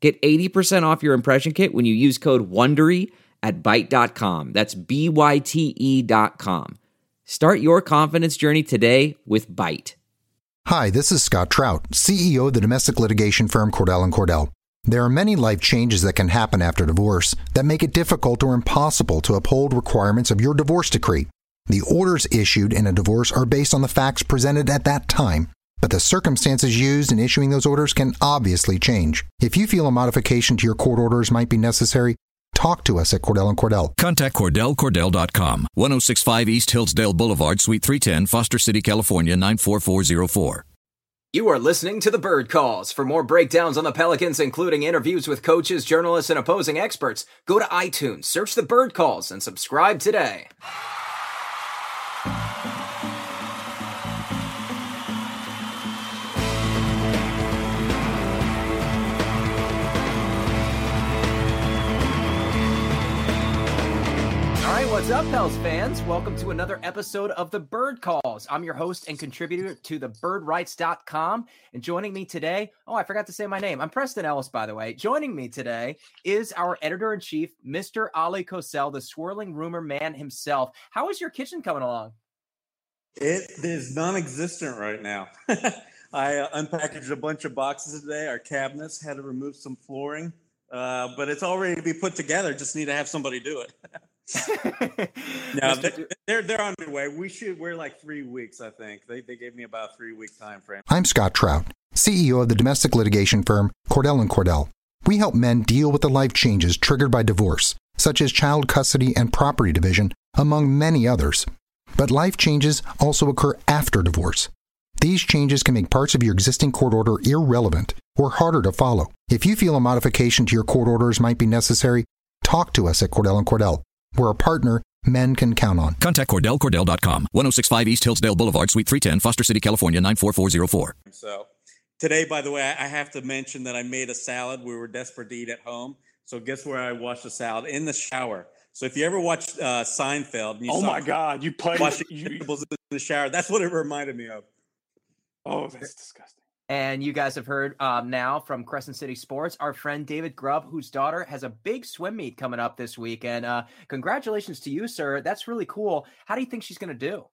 Get 80% off your impression kit when you use code WONDERY at Byte.com. That's B-Y-T-E dot com. Start your confidence journey today with Byte. Hi, this is Scott Trout, CEO of the domestic litigation firm Cordell & Cordell. There are many life changes that can happen after divorce that make it difficult or impossible to uphold requirements of your divorce decree. The orders issued in a divorce are based on the facts presented at that time, but the circumstances used in issuing those orders can obviously change. If you feel a modification to your court orders might be necessary, talk to us at Cordell & Cordell. Contact CordellCordell.com, 1065 East Hillsdale Boulevard, Suite 310, Foster City, California, 94404. You are listening to the Bird Calls. For more breakdowns on the Pelicans, including interviews with coaches, journalists, and opposing experts, go to iTunes, search the Bird Calls, and subscribe today. What's up, Pels fans? Welcome to another episode of the Bird Calls. I'm your host and contributor to the birdwrites.com. And joining me today, oh, I forgot to say my name. I'm Preston Ellis, by the way. Joining me today is our editor in chief, Mr. Ali Kosel, the swirling rumor man himself. How is your kitchen coming along? It is non-existent right now. I uh, unpackaged a bunch of boxes today. Our cabinets had to remove some flooring, uh, but it's all ready to be put together. Just need to have somebody do it. no, they're they're on their way. We should. We're like three weeks, I think. They they gave me about a three week time frame. I'm Scott Trout, CEO of the domestic litigation firm Cordell & Cordell. We help men deal with the life changes triggered by divorce, such as child custody and property division, among many others. But life changes also occur after divorce. These changes can make parts of your existing court order irrelevant or harder to follow. If you feel a modification to your court orders might be necessary, talk to us at Cordell & Cordell. We're a partner men can count on. Contact CordellCordell.com, 1065 East Hillsdale Boulevard, Suite 310, Foster City, California, 94404. So today, by the way, I I have to mention that I made a salad. We were desperate to eat at home. So guess where I washed the salad? In the shower. So if you ever watch uh, Seinfeld, and you Oh saw my God! You put washing you. vegetables in the shower, that's what it reminded me of. Oh, that's disgusting. And you guys have heard um, now from Crescent City Sports, our friend David Grubb, whose daughter has a big swim meet coming up this week. And uh, congratulations to you, sir. That's really cool. How do you think she's going to do?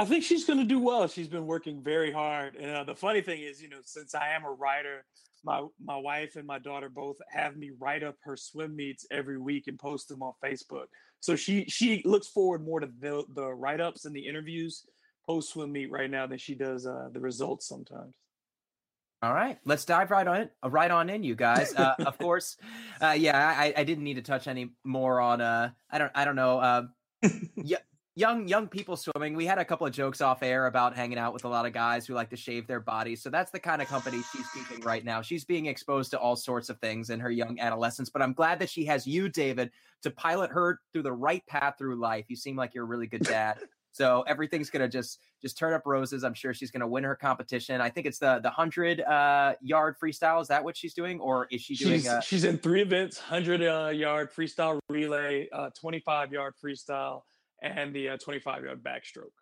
I think she's going to do well. She's been working very hard. And uh, the funny thing is, you know, since I am a writer, my my wife and my daughter both have me write up her swim meets every week and post them on Facebook. So she she looks forward more to the the write ups and the interviews post swim meet right now than she does uh, the results sometimes. All right, let's dive right on it, right on in, you guys. Uh, of course, uh, yeah, I, I didn't need to touch any more on. Uh, I don't, I don't know. Uh, y- young, young people swimming. We had a couple of jokes off air about hanging out with a lot of guys who like to shave their bodies. So that's the kind of company she's keeping right now. She's being exposed to all sorts of things in her young adolescence. But I'm glad that she has you, David, to pilot her through the right path through life. You seem like you're a really good dad. So everything's gonna just just turn up roses. I'm sure she's gonna win her competition. I think it's the the hundred uh, yard freestyle. Is that what she's doing, or is she doing? She's, Uh, she's in three events 100 uh, yard freestyle relay, uh, 25 yard freestyle, and the uh, 25 yard backstroke.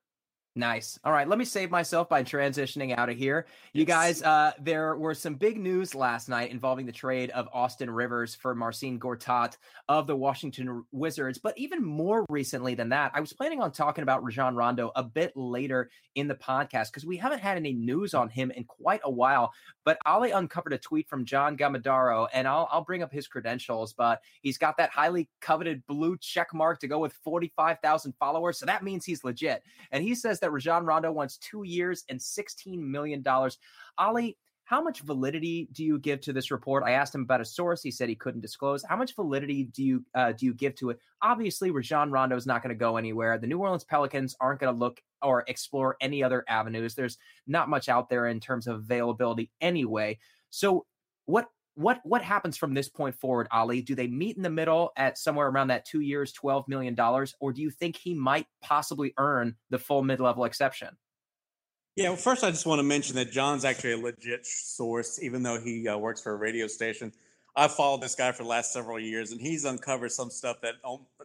Nice. All right, let me save myself by transitioning out of here. You guys, uh, there were some big news last night involving the trade of Austin Rivers for Marcin Gortat of the Washington Wizards. But even more recently than that, I was planning on talking about Rajon Rondo a bit later in the podcast because we haven't had any news on him in quite a while. But Ali uncovered a tweet from John Gambadoro, and I'll, I'll bring up his credentials. But he's got that highly coveted blue check mark to go with 45,000 followers. So that means he's legit. And he says that Rajon Rondo wants two years and $16 million. Ali, how much validity do you give to this report? I asked him about a source. He said he couldn't disclose. How much validity do you uh, do you give to it? Obviously, Rajon Rondo is not going to go anywhere. The New Orleans Pelicans aren't going to look or explore any other avenues. There's not much out there in terms of availability anyway. So, what what what happens from this point forward, Ali? Do they meet in the middle at somewhere around that two years, twelve million dollars, or do you think he might possibly earn the full mid level exception? Yeah, well, first I just want to mention that John's actually a legit source, even though he uh, works for a radio station. I've followed this guy for the last several years, and he's uncovered some stuff that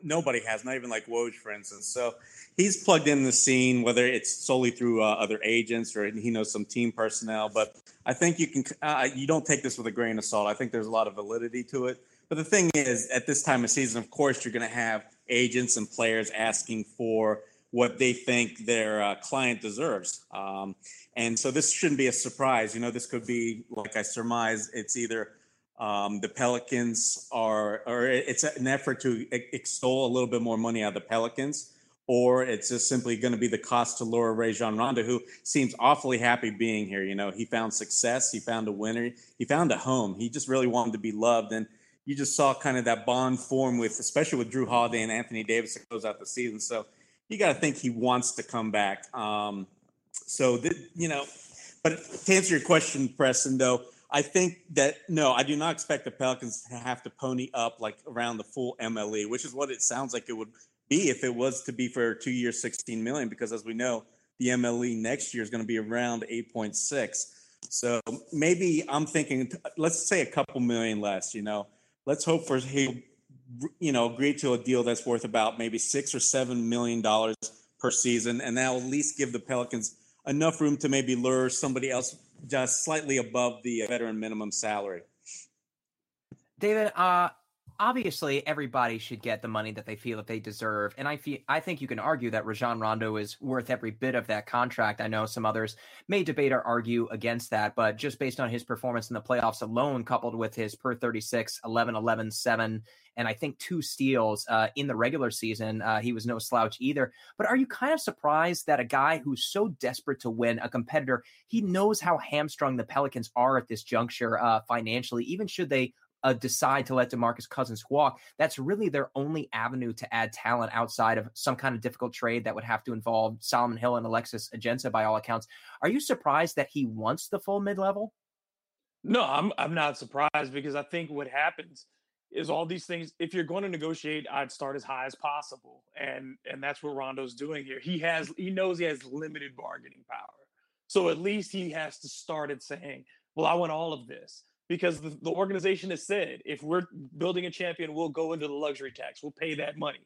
nobody has, not even like Woj, for instance. So he's plugged in the scene, whether it's solely through uh, other agents or he knows some team personnel. But I think you can uh, you don't take this with a grain of salt. I think there's a lot of validity to it. But the thing is, at this time of season, of course, you're going to have agents and players asking for what they think their uh, client deserves. Um, and so this shouldn't be a surprise. You know, this could be, like I surmise, it's either um, the Pelicans are, or it's an effort to extol a little bit more money out of the Pelicans, or it's just simply going to be the cost to lure Rajon Rondo, who seems awfully happy being here. You know, he found success, he found a winner, he found a home. He just really wanted to be loved, and you just saw kind of that bond form with, especially with Jrue Holiday and Anthony Davis to close out the season. So you got to think he wants to come back. Um, so that you know, but to answer your question, Preston, though I think that no, I do not expect the Pelicans to have to pony up like around the full MLE, which is what it sounds like it would be if it was to be for two years, 16 million, because as we know, the MLE next year is going to be around 8.6. So maybe I'm thinking, let's say a couple million less, you know, let's hope for he, you know, agree to a deal that's worth about maybe six or seven million dollars per season. And that'll at least give the Pelicans enough room to maybe lure somebody else just slightly above the veteran minimum salary. David, uh, obviously everybody should get the money that they feel that they deserve, and I feel I think you can argue that Rajon Rondo is worth every bit of that contract. I know some others may debate or argue against that, but just based on his performance in the playoffs alone, coupled with his per 36, 11, 11, 7, and I think two steals uh, in the regular season. Uh, he was no slouch either. But are you kind of surprised that a guy who's so desperate to win, a competitor, he knows how hamstrung the Pelicans are at this juncture uh, financially, even should they uh, decide to let DeMarcus Cousins walk, that's really their only avenue to add talent outside of some kind of difficult trade that would have to involve Solomon Hill and Alexis Ajinça by all accounts. Are you surprised that he wants the full mid level? No, I'm I'm not surprised because I think what happens is all these things. If you're going to negotiate, I'd start as high as possible, and and that's what Rondo's doing here. He has he knows he has limited bargaining power, so at least he has to start at saying, "Well, I want all of this." Because the, the organization has said, if we're building a champion, we'll go into the luxury tax. We'll pay that money.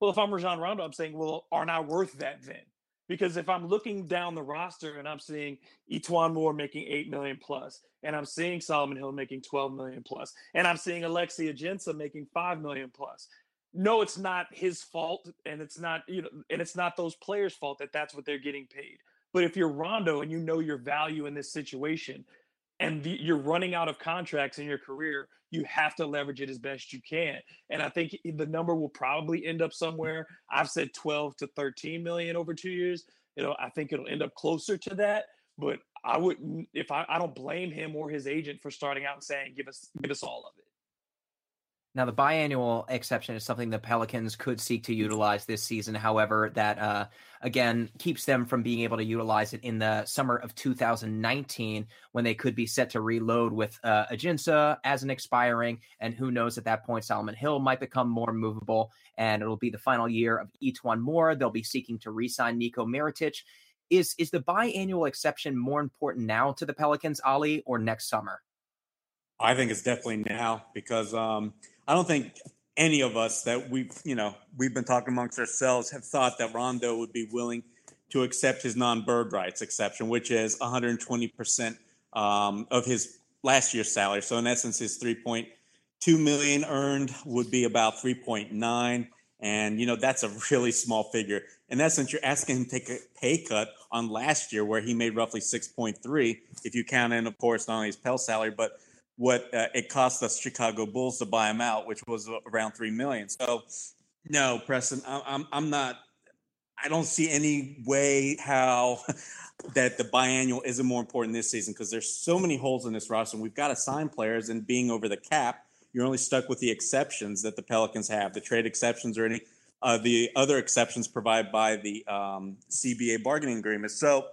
Well, if I'm Rajon Rondo, I'm saying, well, aren't I worth that then? Because if I'm looking down the roster and I'm seeing E'Twaun Moore making eight million plus, and I'm seeing Solomon Hill making 12 million plus, and I'm seeing Alexis Ajinça making five million plus. No, it's not his fault, and it's not you know, and it's not those players' fault that that's what they're getting paid. But if you're Rondo and you know your value in this situation, and the, you're running out of contracts in your career, you have to leverage it as best you can. And I think the number will probably end up somewhere. I've said 12 to 13 million over two years. You know, I think it'll end up closer to that. But I wouldn't if I, I don't blame him or his agent for starting out and saying, give us give us all of it. Now, the biannual exception is something the Pelicans could seek to utilize this season. However, that uh, again keeps them from being able to utilize it in the summer of 2019 when they could be set to reload with uh, Ajinça as an expiring. And who knows at that point, Solomon Hill might become more movable. And it'll be the final year of E'Twaun Moore. They'll be seeking to re sign Nico Mirotic. Is, is the biannual exception more important now to the Pelicans, Ali, or next summer? I think it's definitely now because. Um, I don't think any of us that we've, you know, we've been talking amongst ourselves have thought that Rondo would be willing to accept his non-bird rights exception, which is 120% um, of his last year's salary. So in essence, his 3.2 million earned would be about 3.9. And, you know, that's a really small figure. In essence, you're asking him to take a pay cut on last year where he made roughly 6.3, if you count in, of course, not only his Pell salary, but what uh, it cost us Chicago Bulls to buy him out, which was around three million. So, no, Preston, I'm I'm not. I don't see any way how that the biannual isn't more important this season because there's so many holes in this roster. We've got to sign players, and being over the cap, you're only stuck with the exceptions that the Pelicans have, the trade exceptions or any uh, the other exceptions provided by the um, CBA bargaining agreement. So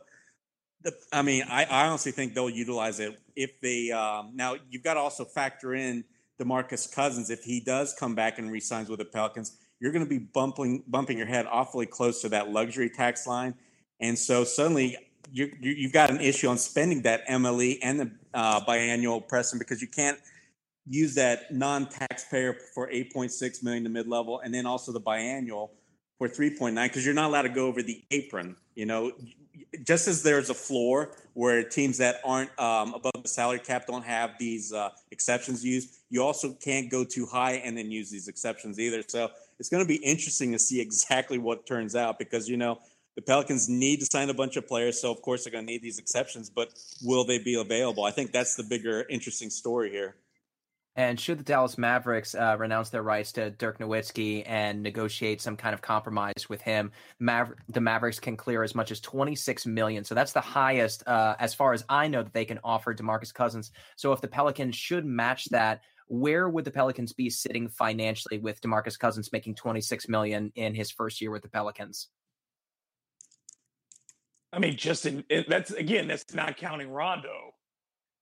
The, I mean, I, I honestly think they'll utilize it if they. Um, now you've got to also factor in Demarcus Cousins if he does come back and resigns with the Pelicans. You're going to be bumping bumping your head awfully close to that luxury tax line, and so suddenly you, you have got an issue on spending that MLE and the uh, biannual Preston because you can't use that non-taxpayer for 8.6 million to mid-level and then also the biannual for 3.9 because you're not allowed to go over the apron you know just as there's a floor where teams that aren't um, above the salary cap don't have these uh, exceptions used you also can't go too high and then use these exceptions either so it's going to be interesting to see exactly what turns out because you know the Pelicans need to sign a bunch of players, so of course they're going to need these exceptions. But will they be available? I think that's the bigger, interesting story here. And should the Dallas Mavericks uh, renounce their rights to Dirk Nowitzki and negotiate some kind of compromise with him, Maver- the Mavericks can clear as much as 26 million. So that's the highest, uh, as far as I know, that they can offer Demarcus Cousins. So if the Pelicans should match that, where would the Pelicans be sitting financially with Demarcus Cousins making 26 million in his first year with the Pelicans? I mean, just in that's again, that's not counting Rondo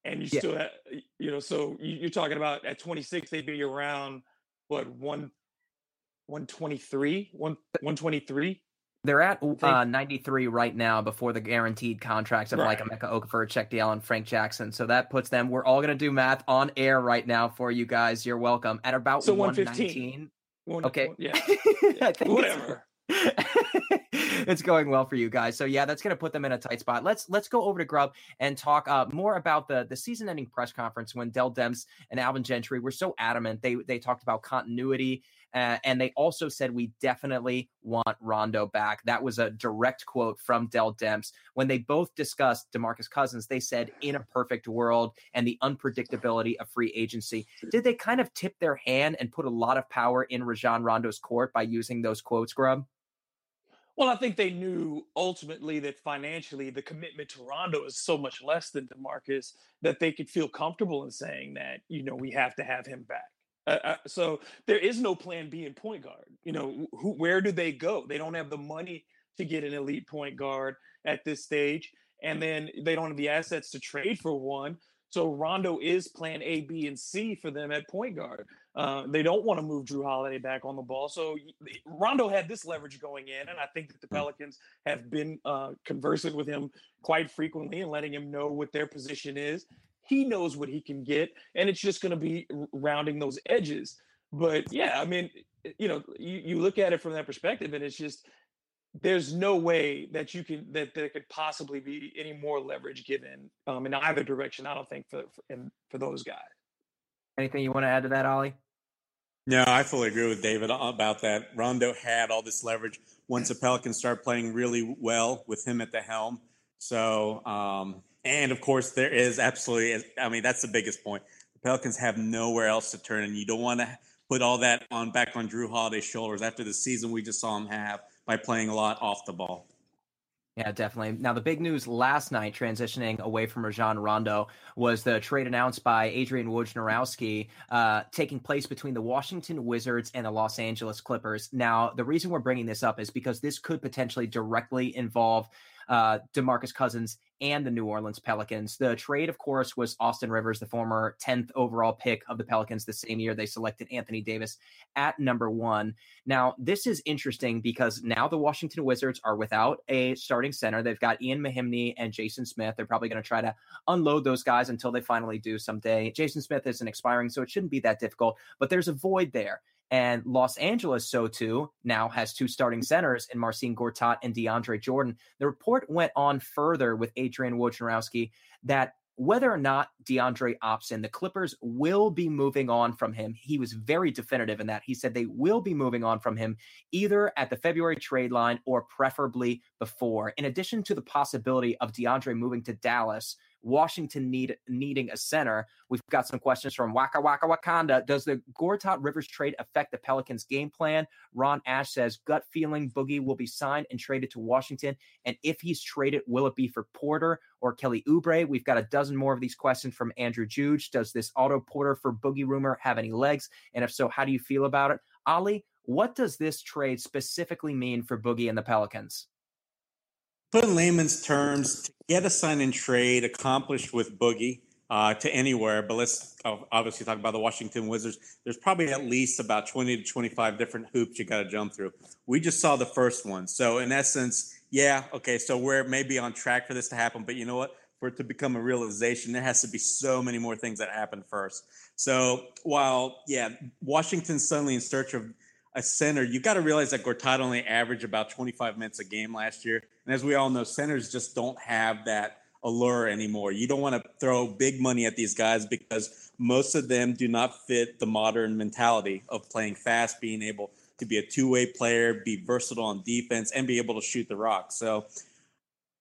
and you yeah. still have, you know, so you, are talking about at 26, they'd be around what one, 123, one, 123. They're at uh, 93 right now before the guaranteed contracts of right. like Emeka Okafor, Cheick Diallo, and Frank Jackson. So that puts them. We're all going to do math on air right now for you guys. You're welcome. At about so 115. okay. One, yeah. yeah. Whatever. it's going well for you guys. So yeah, that's going to put them in a tight spot. Let's let's go over to Grubb and talk uh, more about the the season ending press conference when Dell Demps and Alvin Gentry were so adamant. They they talked about continuity. Uh, and they also said we definitely want Rondo back. That was a direct quote from Dell Demps. When they both discussed DeMarcus Cousins, they said in a perfect world and the unpredictability of free agency. Did they kind of tip their hand and put a lot of power in Rajon Rondo's court by using those quotes, Grubb? Well, I think they knew ultimately that financially the commitment to Rondo is so much less than DeMarcus that they could feel comfortable in saying that, you know, we have to have him back. Uh, uh, so there is no plan B in point guard. You know, who, where do they go? They don't have the money to get an elite point guard at this stage. And then they don't have the assets to trade for one. So Rondo is plan A, B, and C for them at point guard. Uh, they don't want to move Jrue Holiday back on the ball. So Rondo had this leverage going in, and I think that the hmm. Pelicans have been uh, conversing with him quite frequently and letting him know what their position is. He knows what he can get, and it's just going to be rounding those edges. But yeah, I mean, you know, you, you look at it from that perspective, and it's just there's no way that you can that there could possibly be any more leverage given um, in either direction. I don't think for for, for those guys. Anything you want to add to that, Ollie? No, I fully agree with David about that. Rondo had all this leverage once the Pelicans start playing really well with him at the helm. So, um, and of course, there is absolutely. I mean, that's the biggest point. The Pelicans have nowhere else to turn, and you don't want to put all that on back on Jrue Holiday's shoulders after the season we just saw him have by playing a lot off the ball. Yeah, definitely. Now, the big news last night, transitioning away from Rajon Rondo, was the trade announced by Adrian Wojnarowski uh, taking place between the Washington Wizards and the Los Angeles Clippers. Now, the reason we're bringing this up is because this could potentially directly involve uh, DeMarcus Cousins and the New Orleans Pelicans. The trade, of course, was Austin Rivers, the former 10th overall pick of the Pelicans the same year they selected Anthony Davis at number one. Now, this is interesting because now the Washington Wizards are without a starting center. They've got Ian Mahinmi and Jason Smith. They're probably going to try to unload those guys until they finally do someday. Jason Smith isn't expiring, so it shouldn't be that difficult, but there's a void there. And Los Angeles, so too, now has two starting centers in Marcin Gortat and DeAndre Jordan. The report went on further with Adrian Wojnarowski that whether or not DeAndre opts in, the Clippers will be moving on from him. He was very definitive in that. He said they will be moving on from him either at the February trade line or preferably before. In addition to the possibility of DeAndre moving to Dallas, Washington need needing a center. We've got some questions from Waka Waka Wakanda. Does the Gortat Rivers trade affect the Pelicans' game plan? Ron Ash says gut feeling Boogie will be signed and traded to Washington, and if he's traded, will it be for Porter or Kelly Oubre? We've got a dozen more of these questions from Andrew Juge. Does this Otto Porter for Boogie rumor have any legs? And if so, how do you feel about it? Ali, what does this trade specifically mean for Boogie and the Pelicans? Put in layman's terms, to get a sign and trade accomplished with Boogie uh, to anywhere, but let's obviously talk about the Washington Wizards. There's probably at least about 20 to 25 different hoops you got to jump through. We just saw the first one. So, in essence, yeah, okay, so we're maybe on track for this to happen, but you know what? For it to become a realization, there has to be so many more things that happen first. So, while, yeah, Washington's suddenly in search of a center, you got to realize that Gortat only averaged about 25 minutes a game last year. And as we all know, centers just don't have that allure anymore. You don't want to throw big money at these guys because most of them do not fit the modern mentality of playing fast, being able to be a two-way player, be versatile on defense, and be able to shoot the rock. So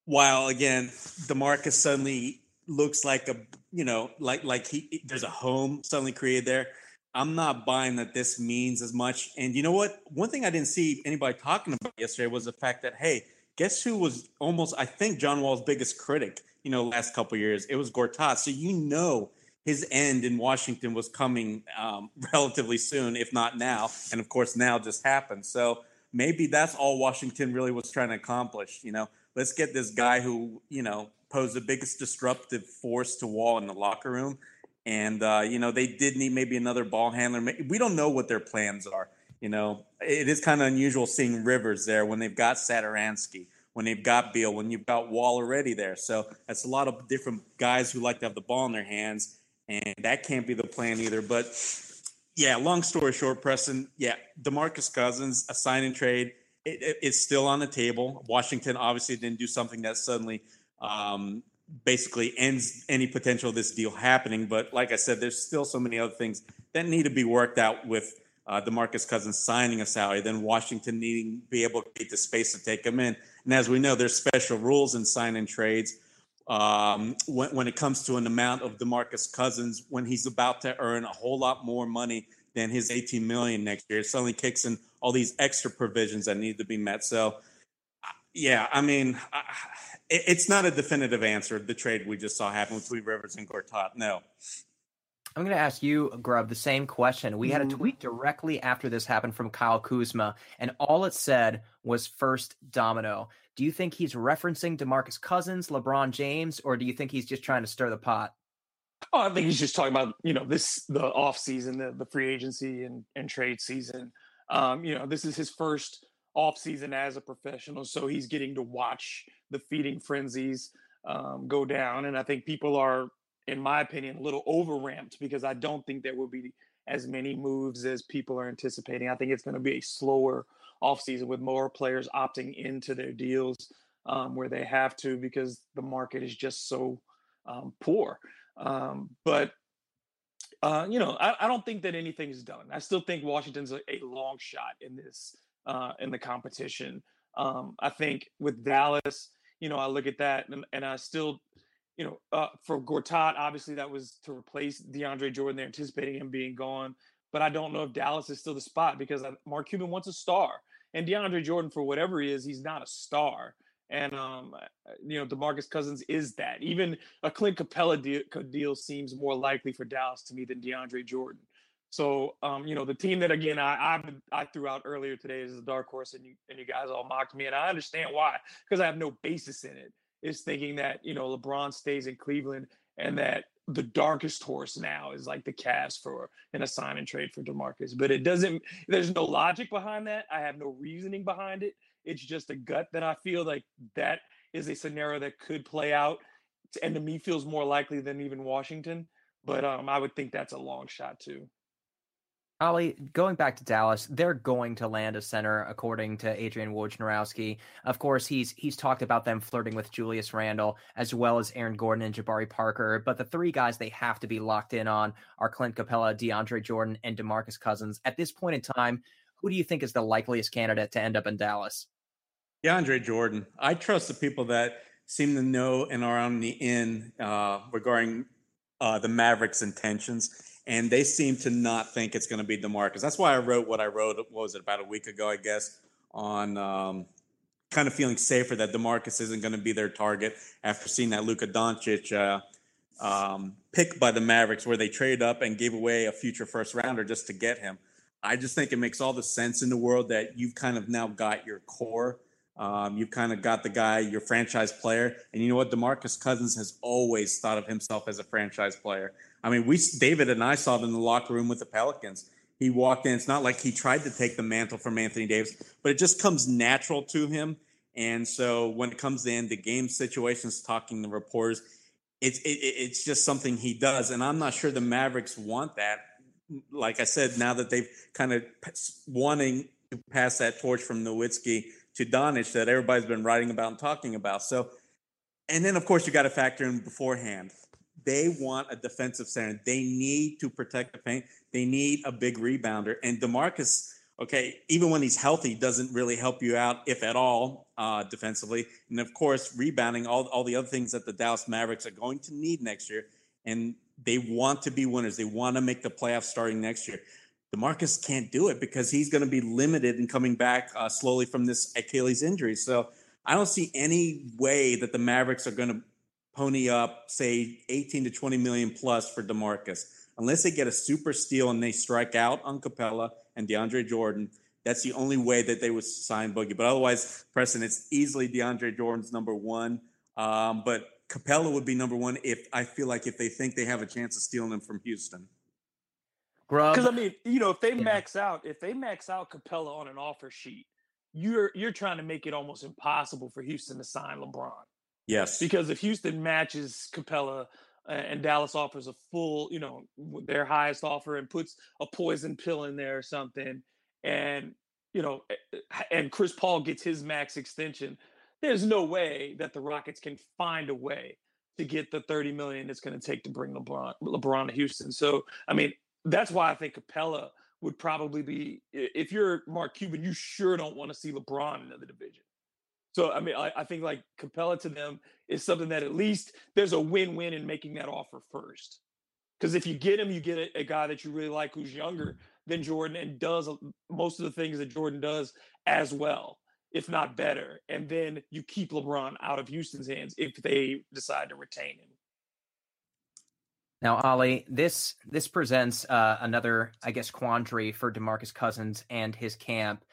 while again, Demarcus suddenly looks like a you know like like he there's a home suddenly created there. I'm not buying that this means as much. And you know what? One thing I didn't see anybody talking about yesterday was the fact that hey, guess who was almost I think John Wall's biggest critic, you know, last couple years? It was Gortat. So you know his end in Washington was coming um, relatively soon, if not now. And of course, now just happened. So maybe that's all Washington really was trying to accomplish. You know, let's get this guy who you know posed the biggest disruptive force to Wall in the locker room and uh, you know they did need maybe another ball handler. We don't know what their plans are. You know, it is kind of unusual seeing Rivers there when they've got Satoransky, when they've got Beal, when you've got Wall already there. So that's a lot of different guys who like to have the ball in their hands, and that can't be the plan either. But yeah, long story short, Preston, yeah, Demarcus Cousins, a sign and trade, it, it, it's still on the table. Washington obviously didn't do something that suddenly um, basically ends any potential of this deal happening. But like I said, there's still so many other things that need to be worked out with uh, Demarcus Cousins signing a salary, then Washington needing to be able to get the space to take him in. And as we know, there's special rules in signing trades um, when, when it comes to an amount of Demarcus Cousins when he's about to earn a whole lot more money than his 18 million next year. It suddenly kicks in all these extra provisions that need to be met. So, yeah, I mean. I, it's not a definitive answer. The trade we just saw happen between Rivers and Gortat. No. I'm going to ask you, Grubb, the same question. We had a mm-hmm. tweet directly after this happened from Kyle Kuzma, and all it said was first domino. Do you think he's referencing DeMarcus Cousins, LeBron James, or do you think he's just trying to stir the pot? Oh, I think he's just talking about, you know, this the off season, the, the free agency and, and trade season. Um, you know, this is his first off season as a professional, so he's getting to watch the feeding frenzies um, go down. And I think people are, in my opinion, a little overramped because I don't think there will be as many moves as people are anticipating. I think it's going to be a slower offseason with more players opting into their deals um, where they have to because the market is just so um, poor. Um, but uh, you know, I, I, don't think that anything's done. I still think Washington's a, a long shot in this uh, in the competition. Um, I think with Dallas, you know, I look at that and, and I still, you know, uh, for Gortat, obviously that was to replace DeAndre Jordan. They're anticipating him being gone, but I don't know if Dallas is still the spot because Mark Cuban wants a star, and DeAndre Jordan, for whatever he is, he's not a star. And um, you know, Demarcus Cousins is that. Even a Clint Capela deal, deal seems more likely for Dallas to me than DeAndre Jordan. So, um, you know, the team that again I, I I threw out earlier today is the dark horse, and you and you guys all mocked me, and I understand why because I have no basis in it. Is thinking that you know LeBron stays in Cleveland and that the darkest horse now is like the Cavs for an assign and trade for Demarcus, but it doesn't. There's no logic behind that. I have no reasoning behind it. It's just a gut that I feel like that is a scenario that could play out, and to me feels more likely than even Washington. But um, I would think that's a long shot too. Ollie, going back to Dallas, they're going to land a center, according to Adrian Wojnarowski. Of course, he's he's talked about them flirting with Julius Randle as well as Aaron Gordon and Jabari Parker. But the three guys they have to be locked in on are Clint Capela, DeAndre Jordan, and DeMarcus Cousins. At this point in time, who do you think is the likeliest candidate to end up in Dallas? DeAndre Jordan. I trust the people that seem to know and are on the in uh, regarding uh, the Mavericks' intentions and they seem to not think it's going to be Demarcus. That's why I wrote what I wrote. What was it about a week ago, I guess, on um, kind of feeling safer that Demarcus isn't going to be their target after seeing that Luka Doncic uh, um, pick by the Mavericks, where they traded up and gave away a future first rounder just to get him. I just think it makes all the sense in the world that you've kind of now got your core Um, you kind of got the guy, your franchise player, and you know what? Demarcus Cousins has always thought of himself as a franchise player. I mean, we David and I saw it in the locker room with the Pelicans. He walked in. It's not like he tried to take the mantle from Anthony Davis, but it just comes natural to him. And so when it comes in the game situations, talking to reporters, it's it, it's just something he does. And I'm not sure the Mavericks want that. Like I said, now that they've kind of wanting to pass that torch from Nowitzki to Doncic that everybody's been writing about and talking about. So, and then of course you got to factor in beforehand. They want a defensive center. They need to protect the paint. They need a big rebounder. And Demarcus, okay, even when he's healthy, doesn't really help you out, if at all, uh, defensively. And of course, rebounding, all, all the other things that the Dallas Mavericks are going to need next year. And they want to be winners. They want to make the playoffs starting next year. Demarcus can't do it because he's going to be limited in coming back uh, slowly from this Achilles injury. So I don't see any way that the Mavericks are going to pony up, say, 18 to 20 million plus for Demarcus. Unless they get a super steal and they strike out on Capela and DeAndre Jordan, that's the only way that they would sign Boogie. But otherwise, Preston, it's easily DeAndre Jordan's number one. Um, but Capela would be number one if I feel like if they think they have a chance of stealing him from Houston. Because I mean, you know, if they yeah. max out, if they max out Capela on an offer sheet, you're you're trying to make it almost impossible for Houston to sign LeBron. Yes. Because if Houston matches Capela and Dallas offers a full, you know, their highest offer and puts a poison pill in there or something, and you know, eh, eh, and Chris Paul gets his max extension, there's no way that the Rockets can find a way to get the 30 million it's going to take to bring LeBron LeBron to Houston. So, I mean, that's why I think Capela would probably be if you're Mark Cuban, you sure don't want to see LeBron in the division. So I mean, I, I, think like Capela to them is something that at least there's a win-win in making that offer first. Because if you get him, you get a, a, guy that you really like who's younger than Jordan and does most of the things that Jordan does as well, if not better. And then you keep LeBron out of Houston's hands if they decide to retain him. Now, Ollie, this this presents uh, another, I guess, quandary for Demarcus Cousins and his camp.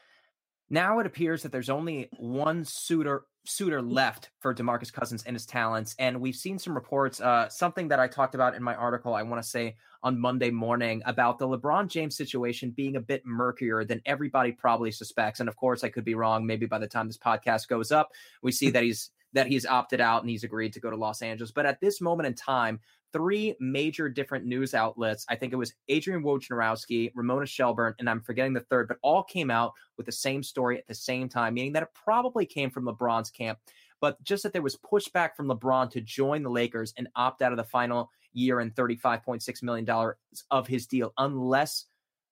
Now it appears that there's only one suitor suitor left for Demarcus Cousins and his talents, and we've seen some reports. Uh, something that I talked about in my article, I want to say on Monday morning about the LeBron James situation being a bit murkier than everybody probably suspects. And of course, I could be wrong. Maybe by the time this podcast goes up, we see that he's that he's opted out and he's agreed to go to Los Angeles. But at this moment in time, three major different news outlets. I think it was Adrian Wojnarowski, Ramona Shelburne, and I'm forgetting the third, but all came out with the same story at the same time, meaning that it probably came from LeBron's camp. But just that there was pushback from LeBron to join the Lakers and opt out of the final year and $35.6 million of his deal, unless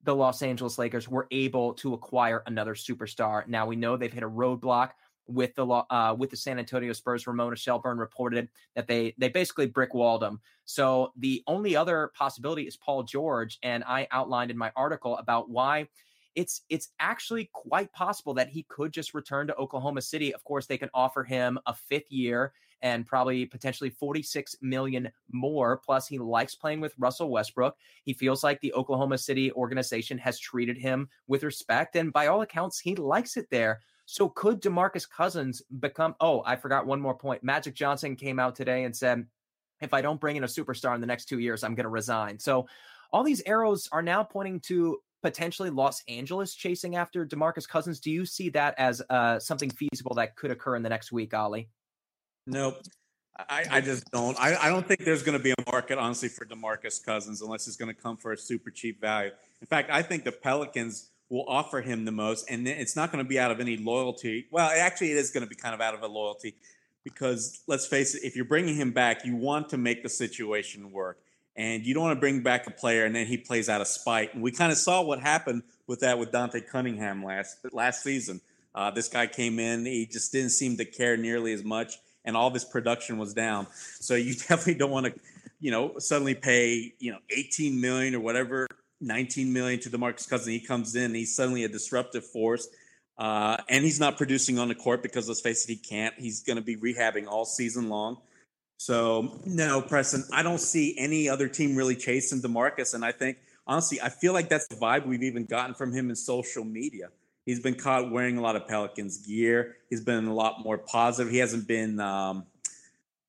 the Los Angeles Lakers were able to acquire another superstar. Now we know they've hit a roadblock with the uh, with the San Antonio Spurs. Ramona Shelburne reported that they they basically brick walled him. So the only other possibility is Paul George, and I outlined in my article about why it's it's actually quite possible that he could just return to Oklahoma City. Of course, they can offer him a fifth year and probably potentially 46 million more. Plus, he likes playing with Russell Westbrook. He feels like the Oklahoma City organization has treated him with respect, and by all accounts, he likes it there. So could DeMarcus Cousins become? Oh, I forgot one more point. Magic Johnson came out today and said, if I don't bring in a superstar in the next two years, I'm going to resign. So all these arrows are now pointing to potentially Los Angeles chasing after DeMarcus Cousins. Do you see that as uh, something feasible that could occur in the next week, Ollie? Nope. I, I just don't. I, I don't think there's going to be a market, honestly, for DeMarcus Cousins unless it's going to come for a super cheap value. In fact, I think the Pelicans will offer him the most, and it's not going to be out of any loyalty. Well, actually, it is going to be kind of out of a loyalty because let's face it, if you're bringing him back, you want to make the situation work, and you don't want to bring back a player and then he plays out of spite. And we kind of saw what happened with that with Dante Cunningham last last season. Uh, this guy came in, he just didn't seem to care nearly as much, and all of his production was down. So you definitely don't want to, you know, suddenly pay you know 18 million or whatever 19 million to DeMarcus Cousins. He comes in, he's suddenly a disruptive force. Uh, and he's not producing on the court because let's face it, he can't. He's going to be rehabbing all season long. So no, Preston, I don't see any other team really chasing DeMarcus. And I think honestly, I feel like that's the vibe we've even gotten from him in social media. He's been caught wearing a lot of Pelicans gear. He's been a lot more positive. He hasn't been, um,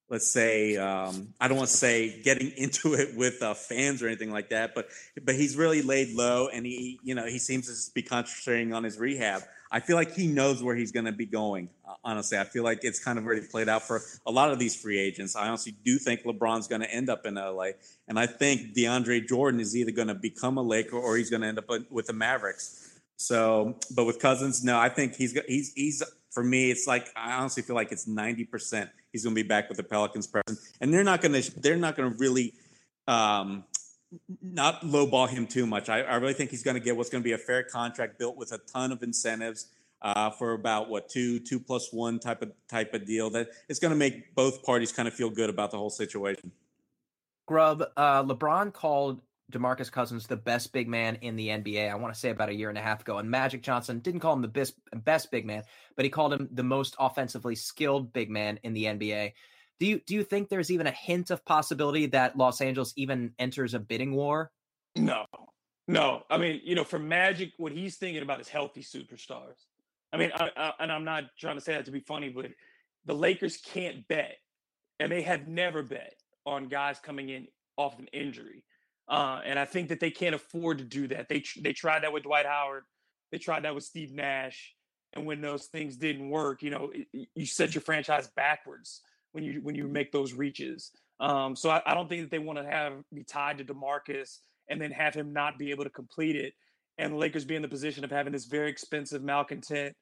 let's say, um, I don't want to say getting into it with uh, fans or anything like that, but but he's really laid low, and he, you know, he seems to be concentrating on his rehab. I feel like he knows where he's going to be going. Uh, honestly, I feel like it's kind of already played out for a lot of these free agents. I honestly do think LeBron's going to end up in LA, and I think DeAndre Jordan is either going to become a Laker or he's going to end up with the Mavericks. So, but with Cousins, no, I think he's he's he's for me. It's like I honestly feel like it's ninety percent he's going to be back with the Pelicans present, and they're not going to they're not going to really um, not lowball him too much. I, I really think he's going to get what's going to be a fair contract built with a ton of incentives uh, for about what two two plus one type of type of deal that it's going to make both parties kind of feel good about the whole situation. Grubb, uh, LeBron called DeMarcus Cousins the best big man in the NBA. I want to say about a year and a half ago. And Magic Johnson didn't call him the best best big man, but he called him the most offensively skilled big man in the NBA. Do you do you think there's even a hint of possibility that Los Angeles even enters a bidding war? No. No. I mean, you know, for Magic, what he's thinking about is healthy superstars. I mean, I, I, and I'm not trying to say that to be funny, but the Lakers can't bet, and they have never bet on guys coming in off an injury. Uh, and I think that they can't afford to do that. They they tried that with Dwight Howard. They tried that with Steve Nash. And when those things didn't work, you know, you set your franchise backwards when you when you make those reaches. Um, so I, I, don't think that they want to have be tied to Demarcus and then have him not be able to complete it, and the Lakers be in the position of having this very expensive malcontent.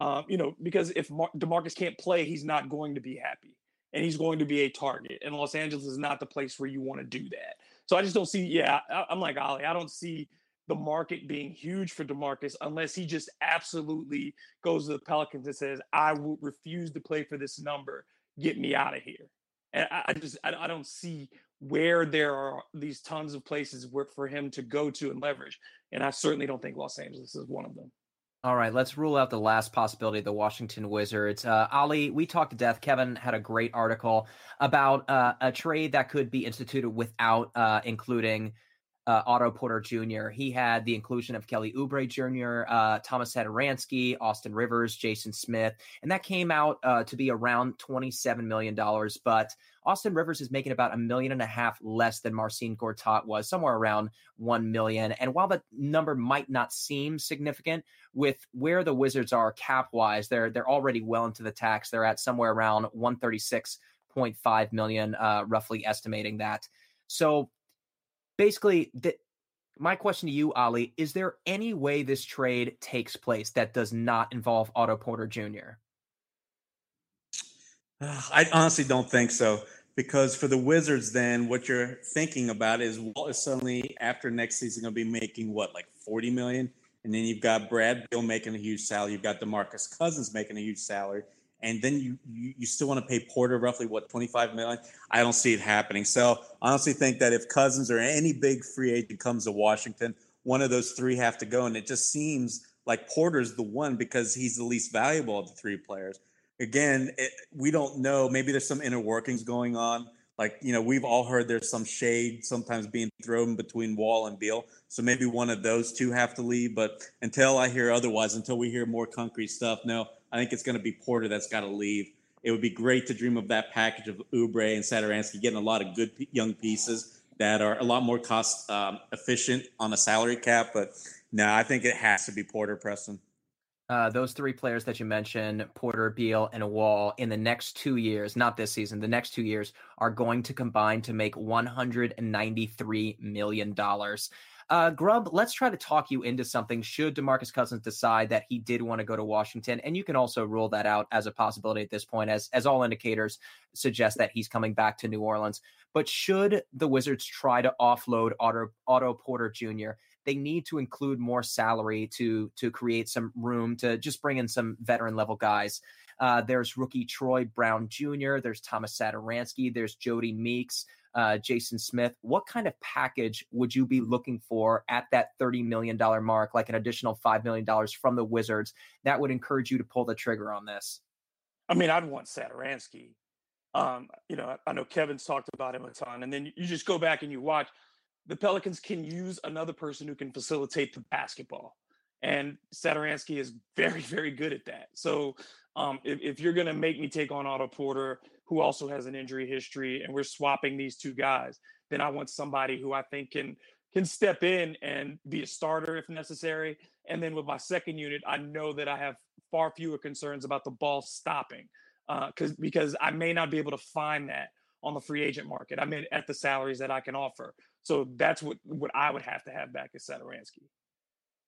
Um, you know, because if Mar- Demarcus can't play, he's not going to be happy, and he's going to be a target. And Los Angeles is not the place where you want to do that. So I just don't see. Yeah, I, I'm like Ollie. I don't see the market being huge for Demarcus unless he just absolutely goes to the Pelicans and says, "I will refuse to play for this number. Get me out of here." And I, I just I, I, don't see where there are these tons of places where, for him to go to and leverage. And I certainly don't think Los Angeles is one of them. All right, let's rule out the last possibility, the Washington Wizards. Uh, Ali, we talked to death. Kevin had a great article about uh, a trade that could be instituted without uh, including uh, Otto Porter Jr. He had the inclusion of Kelly Oubre Jr., uh, Thomas Satoransky, Austin Rivers, Jason Smith, and that came out uh, to be around $27 million. But Austin Rivers is making about a million and a half less than Marcin Gortat was, somewhere around 1 million. And while the number might not seem significant, with where the Wizards are cap wise, they're they're already well into the tax. They're at somewhere around 136.5 million, uh, roughly estimating that. So basically, my question to you, Ali, is there any way this trade takes place that does not involve Otto Porter Jr.? I honestly don't think so because for the Wizards, then what you're thinking about is Walt is suddenly after next season going to be making what like 40 million, and then you've got Brad Beal making a huge salary, you've got Demarcus Cousins making a huge salary, and then you you, you still want to pay Porter roughly what 25 million. I don't see it happening. So I honestly, think that if Cousins or any big free agent comes to Washington, one of those three have to go, and it just seems like Porter's the one because he's the least valuable of the three players again, it, we don't know. Maybe there's some inner workings going on. Like, you know, we've all heard there's some shade sometimes being thrown between Wall and Beal. So maybe one of those two have to leave. But until I hear otherwise, until we hear more concrete stuff, no, I think it's going to be Porter that's got to leave. It would be great to dream of that package of Oubre and Satoransky getting a lot of good young pieces that are a lot more cost um, efficient on a salary cap. But no, I think it has to be Porter Preston. Uh, those three players that you mentioned, Porter, Beal, and Wall, in the next two years, not this season, the next two years, are going to combine to make $193 million. Uh, Grubb, let's try to talk you into something. Should Demarcus Cousins decide that he did want to go to Washington, and you can also rule that out as a possibility at this point, as as all indicators suggest that he's coming back to New Orleans. But should the Wizards try to offload Otto, Otto Porter Jr., they need to include more salary to to create some room to just bring in some veteran level guys. Uh, there's rookie Troy Brown Jr. There's Thomas Satoransky. There's Jodie Meeks. Uh, Jason Smith. What kind of package would you be looking for at that $30 million mark, like an additional $5 million from the Wizards that would encourage you to pull the trigger on this? I mean, I'd want Satoransky. Um, you know, I know Kevin's talked about him a ton, and then you just go back and you watch the Pelicans can use another person who can facilitate the basketball. and Satoransky is very, very good at that. So um, if, if you're going to make me take on Otto Porter, who also has an injury history, and we're swapping these two guys, then I want somebody who I think can can step in and be a starter if necessary. And then with my second unit, I know that I have far fewer concerns about the ball stopping because uh, because I may not be able to find that on the free agent market. I mean, at the salaries that I can offer. So that's what what I would have to have back as Satoransky.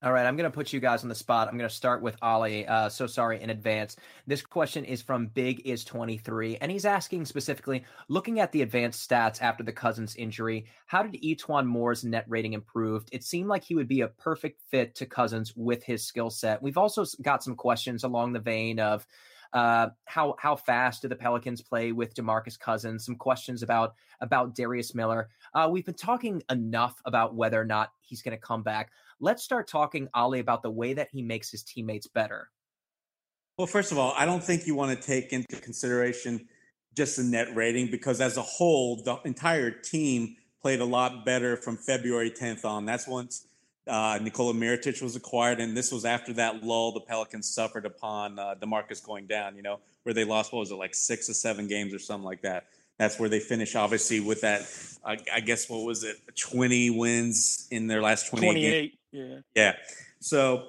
All right, I'm going to put you guys on the spot. I'm going to start with Oleh. Uh, so sorry in advance. This question is from Big is 23, and he's asking specifically, looking at the advanced stats after the Cousins injury, how did E'Twaun Moore's net rating improved? It seemed like he would be a perfect fit to Cousins with his skill set. We've also got some questions along the vein of uh, how how fast do the Pelicans play with Demarcus Cousins? Some questions about about Darius Miller. Uh, we've been talking enough about whether or not he's going to come back. Let's start talking, Oleh, about the way that he makes his teammates better. Well, first of all, I don't think you want to take into consideration just the net rating because, as a whole, the entire team played a lot better from February 10th on. That's once uh, Nikola Mirotic was acquired, and this was after that lull the Pelicans suffered upon uh, Demarcus going down. You know, where they lost what was it like six or seven games or something like that. That's where they finish, obviously, with that. Uh, I guess what was it, twenty wins in their last twenty-eight. Twenty-eight. Games. Yeah. Yeah. So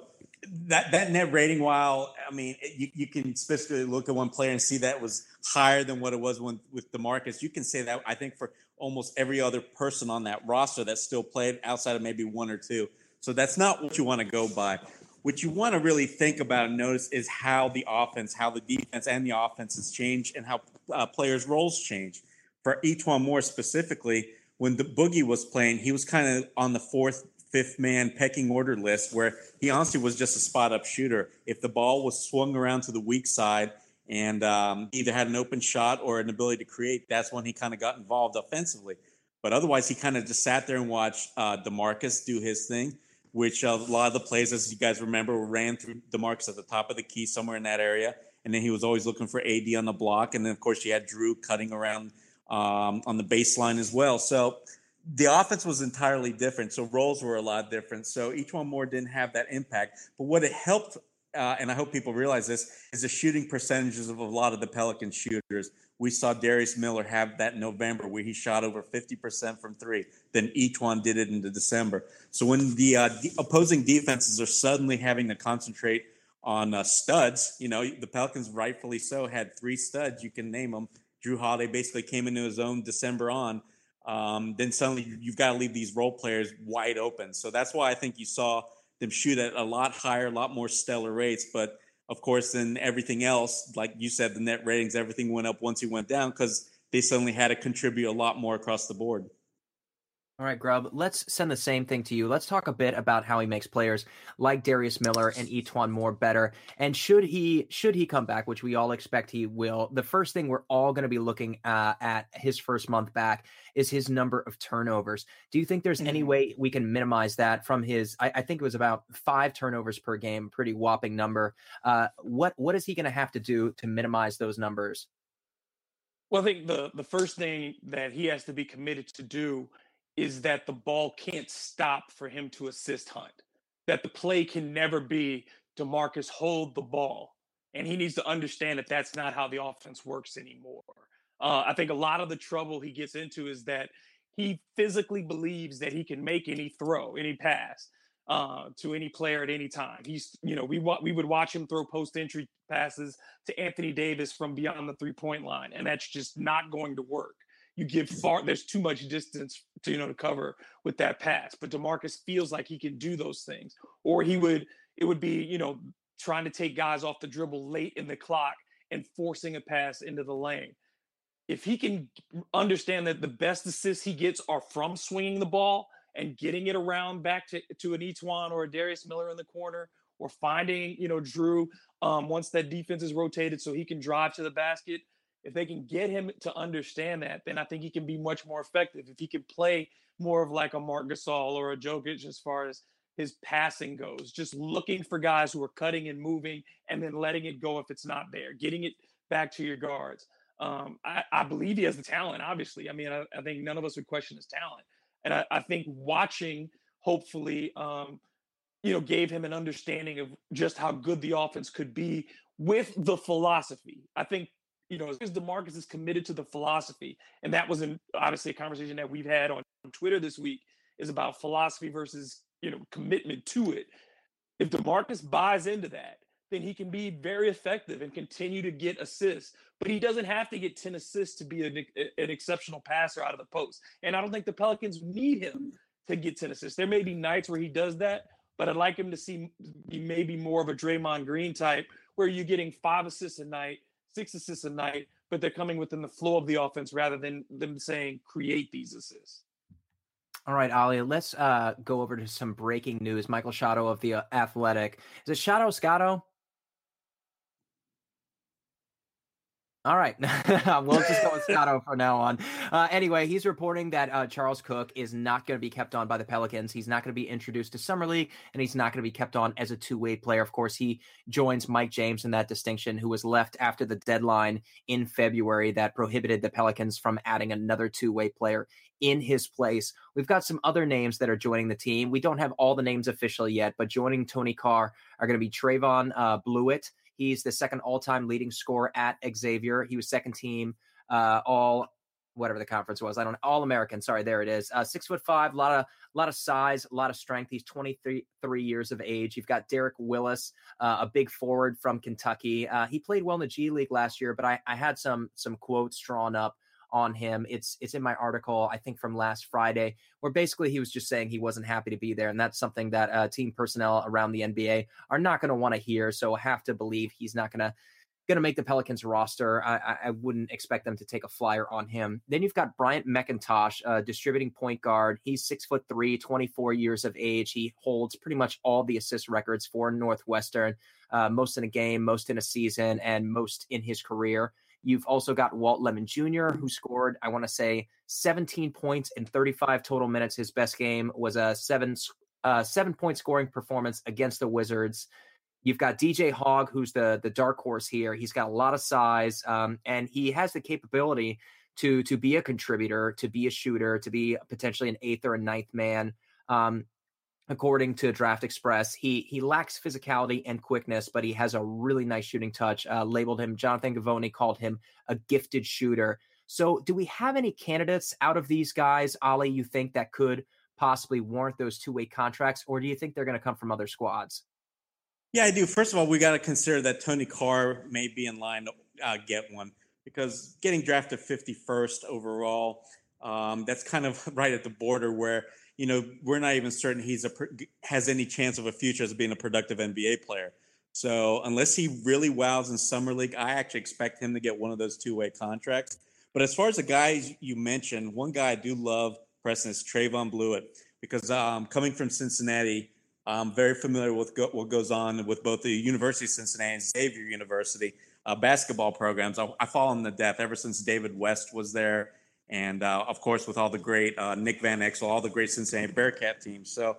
that that net rating, while I mean, you, you can specifically look at one player and see that was higher than what it was when with Demarcus. You can say that I think for almost every other person on that roster that still played outside of maybe one or two. So that's not what you want to go by. What you want to really think about and notice is how the offense, how the defense and the offense has changed, and how uh, players' roles change. For E'Twaun Moore specifically, when the Boogie was playing, he was kind of on the fourth, fifth man pecking order list, where he honestly was just a spot up shooter. If the ball was swung around to the weak side and um, either had an open shot or an ability to create, that's when he kind of got involved offensively. But otherwise, he kind of just sat there and watched uh, Demarcus do his thing which a lot of the plays, as you guys remember, ran through Demarcus at the top of the key somewhere in that area. And then he was always looking for AD on the block. And then, of course, you had Jrue cutting around um, on the baseline as well. So the offense was entirely different. So roles were a lot different. So E'Twaun Moore didn't have that impact. But what it helped, uh, and I hope people realize this, is the shooting percentages of a lot of the Pelican shooters we saw Darius Miller have that November where he shot over 50% from three. Then E'Twaun did it in the December. So when the, uh, the opposing defenses are suddenly having to concentrate on uh, studs, you know, the Pelicans rightfully so had three studs. You can name them. Jrue Holiday basically came into his own December on. Um, then suddenly you've got to leave these role players wide open. So that's why I think you saw them shoot at a lot higher, a lot more stellar rates. But of course, then everything else, like you said, the net ratings, everything went up once he went down because they suddenly had to contribute a lot more across the board. All right, Grubb, let's send the same thing to you. Let's talk a bit about how he makes players like Darius Miller and E'Twaun Moore better. And should he should he come back, which we all expect he will, the first thing we're all going to be looking uh, at his first month back is his number of turnovers. Do you think there's mm-hmm. any way we can minimize that from his? I, I, think it was about five turnovers per game, pretty whopping number. Uh, what what is he going to have to do to minimize those numbers? Well, I think the the first thing that he has to be committed to do is that the ball can't stop for him to assist Hunt. That the play can never be Demarcus hold the ball. And he needs to understand that that's not how the offense works anymore. Uh, I think a lot of the trouble he gets into is that he physically believes that he can make any throw, any pass uh, to any player at any time. He's, you know, we we would watch him throw post entry passes to Anthony Davis from beyond the three point line, and that's just not going to work you give far there's too much distance to you know to cover with that pass but demarcus feels like he can do those things or he would it would be you know trying to take guys off the dribble late in the clock and forcing a pass into the lane. If he can understand that the best assists he gets are from swinging the ball and getting it around back to, to an E'Twaun or a Darius Miller in the corner or finding, you know, Jrue um, once that defense is rotated so he can drive to the basket if they can get him to understand that, then I think he can be much more effective. If he can play more of like a Marc Gasol or a Jokic as far as his passing goes, just looking for guys who are cutting and moving and then letting it go if it's not there, getting it back to your guards. Um, I, I, believe he has the talent, obviously. I mean, I, I, think none of us would question his talent. And I, I think watching, hopefully, um, you know, gave him an understanding of just how good the offense could be with the philosophy. I think, you know, as DeMarcus is committed to the philosophy, and that was an, obviously a conversation that we've had on Twitter this week is about philosophy versus, you know, commitment to it. If DeMarcus buys into that, then he can be very effective and continue to get assists. But he doesn't have to get 10 assists to be an, an exceptional passer out of the post. And I don't think the Pelicans need him to get 10 assists. There may be nights where he does that, but I'd like him to see maybe more of a Draymond Green type where you're getting five assists a night, six assists a night, but they're coming within the flow of the offense rather than them saying create these assists. All right, Oleh, let's uh, go over to some breaking news. Michael Shadow of the Athletic. Is it Shadow Scotto? All right. we'll just go with Scotto for now on. Uh, anyway, he's reporting that uh, Charles Cooke is not going to be kept on by the Pelicans. He's not going to be introduced to Summer League, and he's not going to be kept on as a two way player. Of course, he joins Mike James in that distinction, who was left after the deadline in February that prohibited the Pelicans from adding another two way player in his place. We've got some other names that are joining the team. We don't have all the names official yet, but joining Tony Carr are going to be Trevon uh, Bluiett. He's the second all-time leading scorer at Xavier. He was second team uh, all whatever the conference was. I don't all American. Sorry, there it is. Uh, six foot five, a lot of a lot of size, a lot of strength. He's 23 three years of age. You've got Derek Willis, uh, a big forward from Kentucky. Uh, he played well in the G League last year, but I, I had some some quotes drawn up on him. It's it's in my article, I think from last Friday, where basically he was just saying he wasn't happy to be there, and that's something that uh, team personnel around the NBA are not going to want to hear. So I have to believe he's not going to going to make the Pelicans roster. I, I, wouldn't expect them to take a flyer on him. Then you've got Bryant McIntosh, uh, distributing point guard. He's six foot three, 24 years of age. He holds pretty much all the assist records for Northwestern, uh, most in a game, most in a season, and most in his career. You've also got Walt Lemon Jr., who scored, I want to say, 17 points in 35 total minutes. His best game was a seven uh, seven point scoring performance against the Wizards. You've got DJ Hogg, who's the the dark horse here. He's got a lot of size, um, and he has the capability to to be a contributor, to be a shooter, to be potentially an eighth or a ninth man. Um, according to Draft Express. He he lacks physicality and quickness, but he has a really nice shooting touch. Uh, labeled him Jonathan Givony called him a gifted shooter. So, do we have any candidates out of these guys, Oleh? You think that could possibly warrant those two way contracts, or do you think they're going to come from other squads? Yeah, I do. First of all, we got to consider that Tony Carr may be in line to uh, get one because getting drafted 51st overall, um, that's kind of right at the border where you know, we're not even certain he's a has any chance of a future as being a productive NBA player. So unless he really wows in summer league, I actually expect him to get one of those two way contracts. But as far as the guys you mentioned, one guy I do love, Preston, is Trevon Bluiett because um, coming from Cincinnati, I'm very familiar with go- what goes on with both the University of Cincinnati and Xavier University uh, basketball programs. I, I follow them to death ever since David West was there and uh, of course with all the great uh, Nick Van Exel, all the great Cincinnati Bearcat teams. So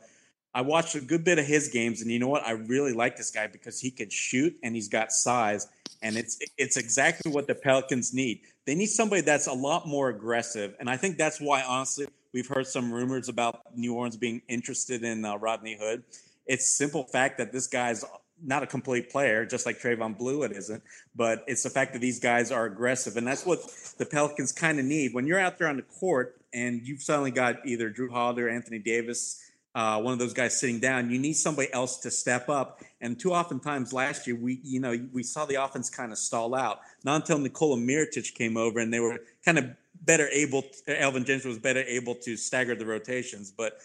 I watched a good bit of his games, and you know what? I really like this guy because he can shoot and he's got size, and it's it's exactly what the Pelicans need. They need somebody that's a lot more aggressive, and I think that's why honestly we've heard some rumors about New Orleans being interested in uh, Rodney Hood. It's simple fact that this guy's not a complete player, just like Trevon Bluiett isn't, but it's the fact that these guys are aggressive. And that's what the Pelicans kind of need. When you're out there on the court and you've suddenly got either Jrue Holiday or Anthony Davis, uh, one of those guys sitting down, you need somebody else to step up. And too often times last year, we, you know, we saw the offense kind of stall out. Not until Nikola Mirotic came over and they were kind of better able, to, Alvin Gentry was better able to stagger the rotations. But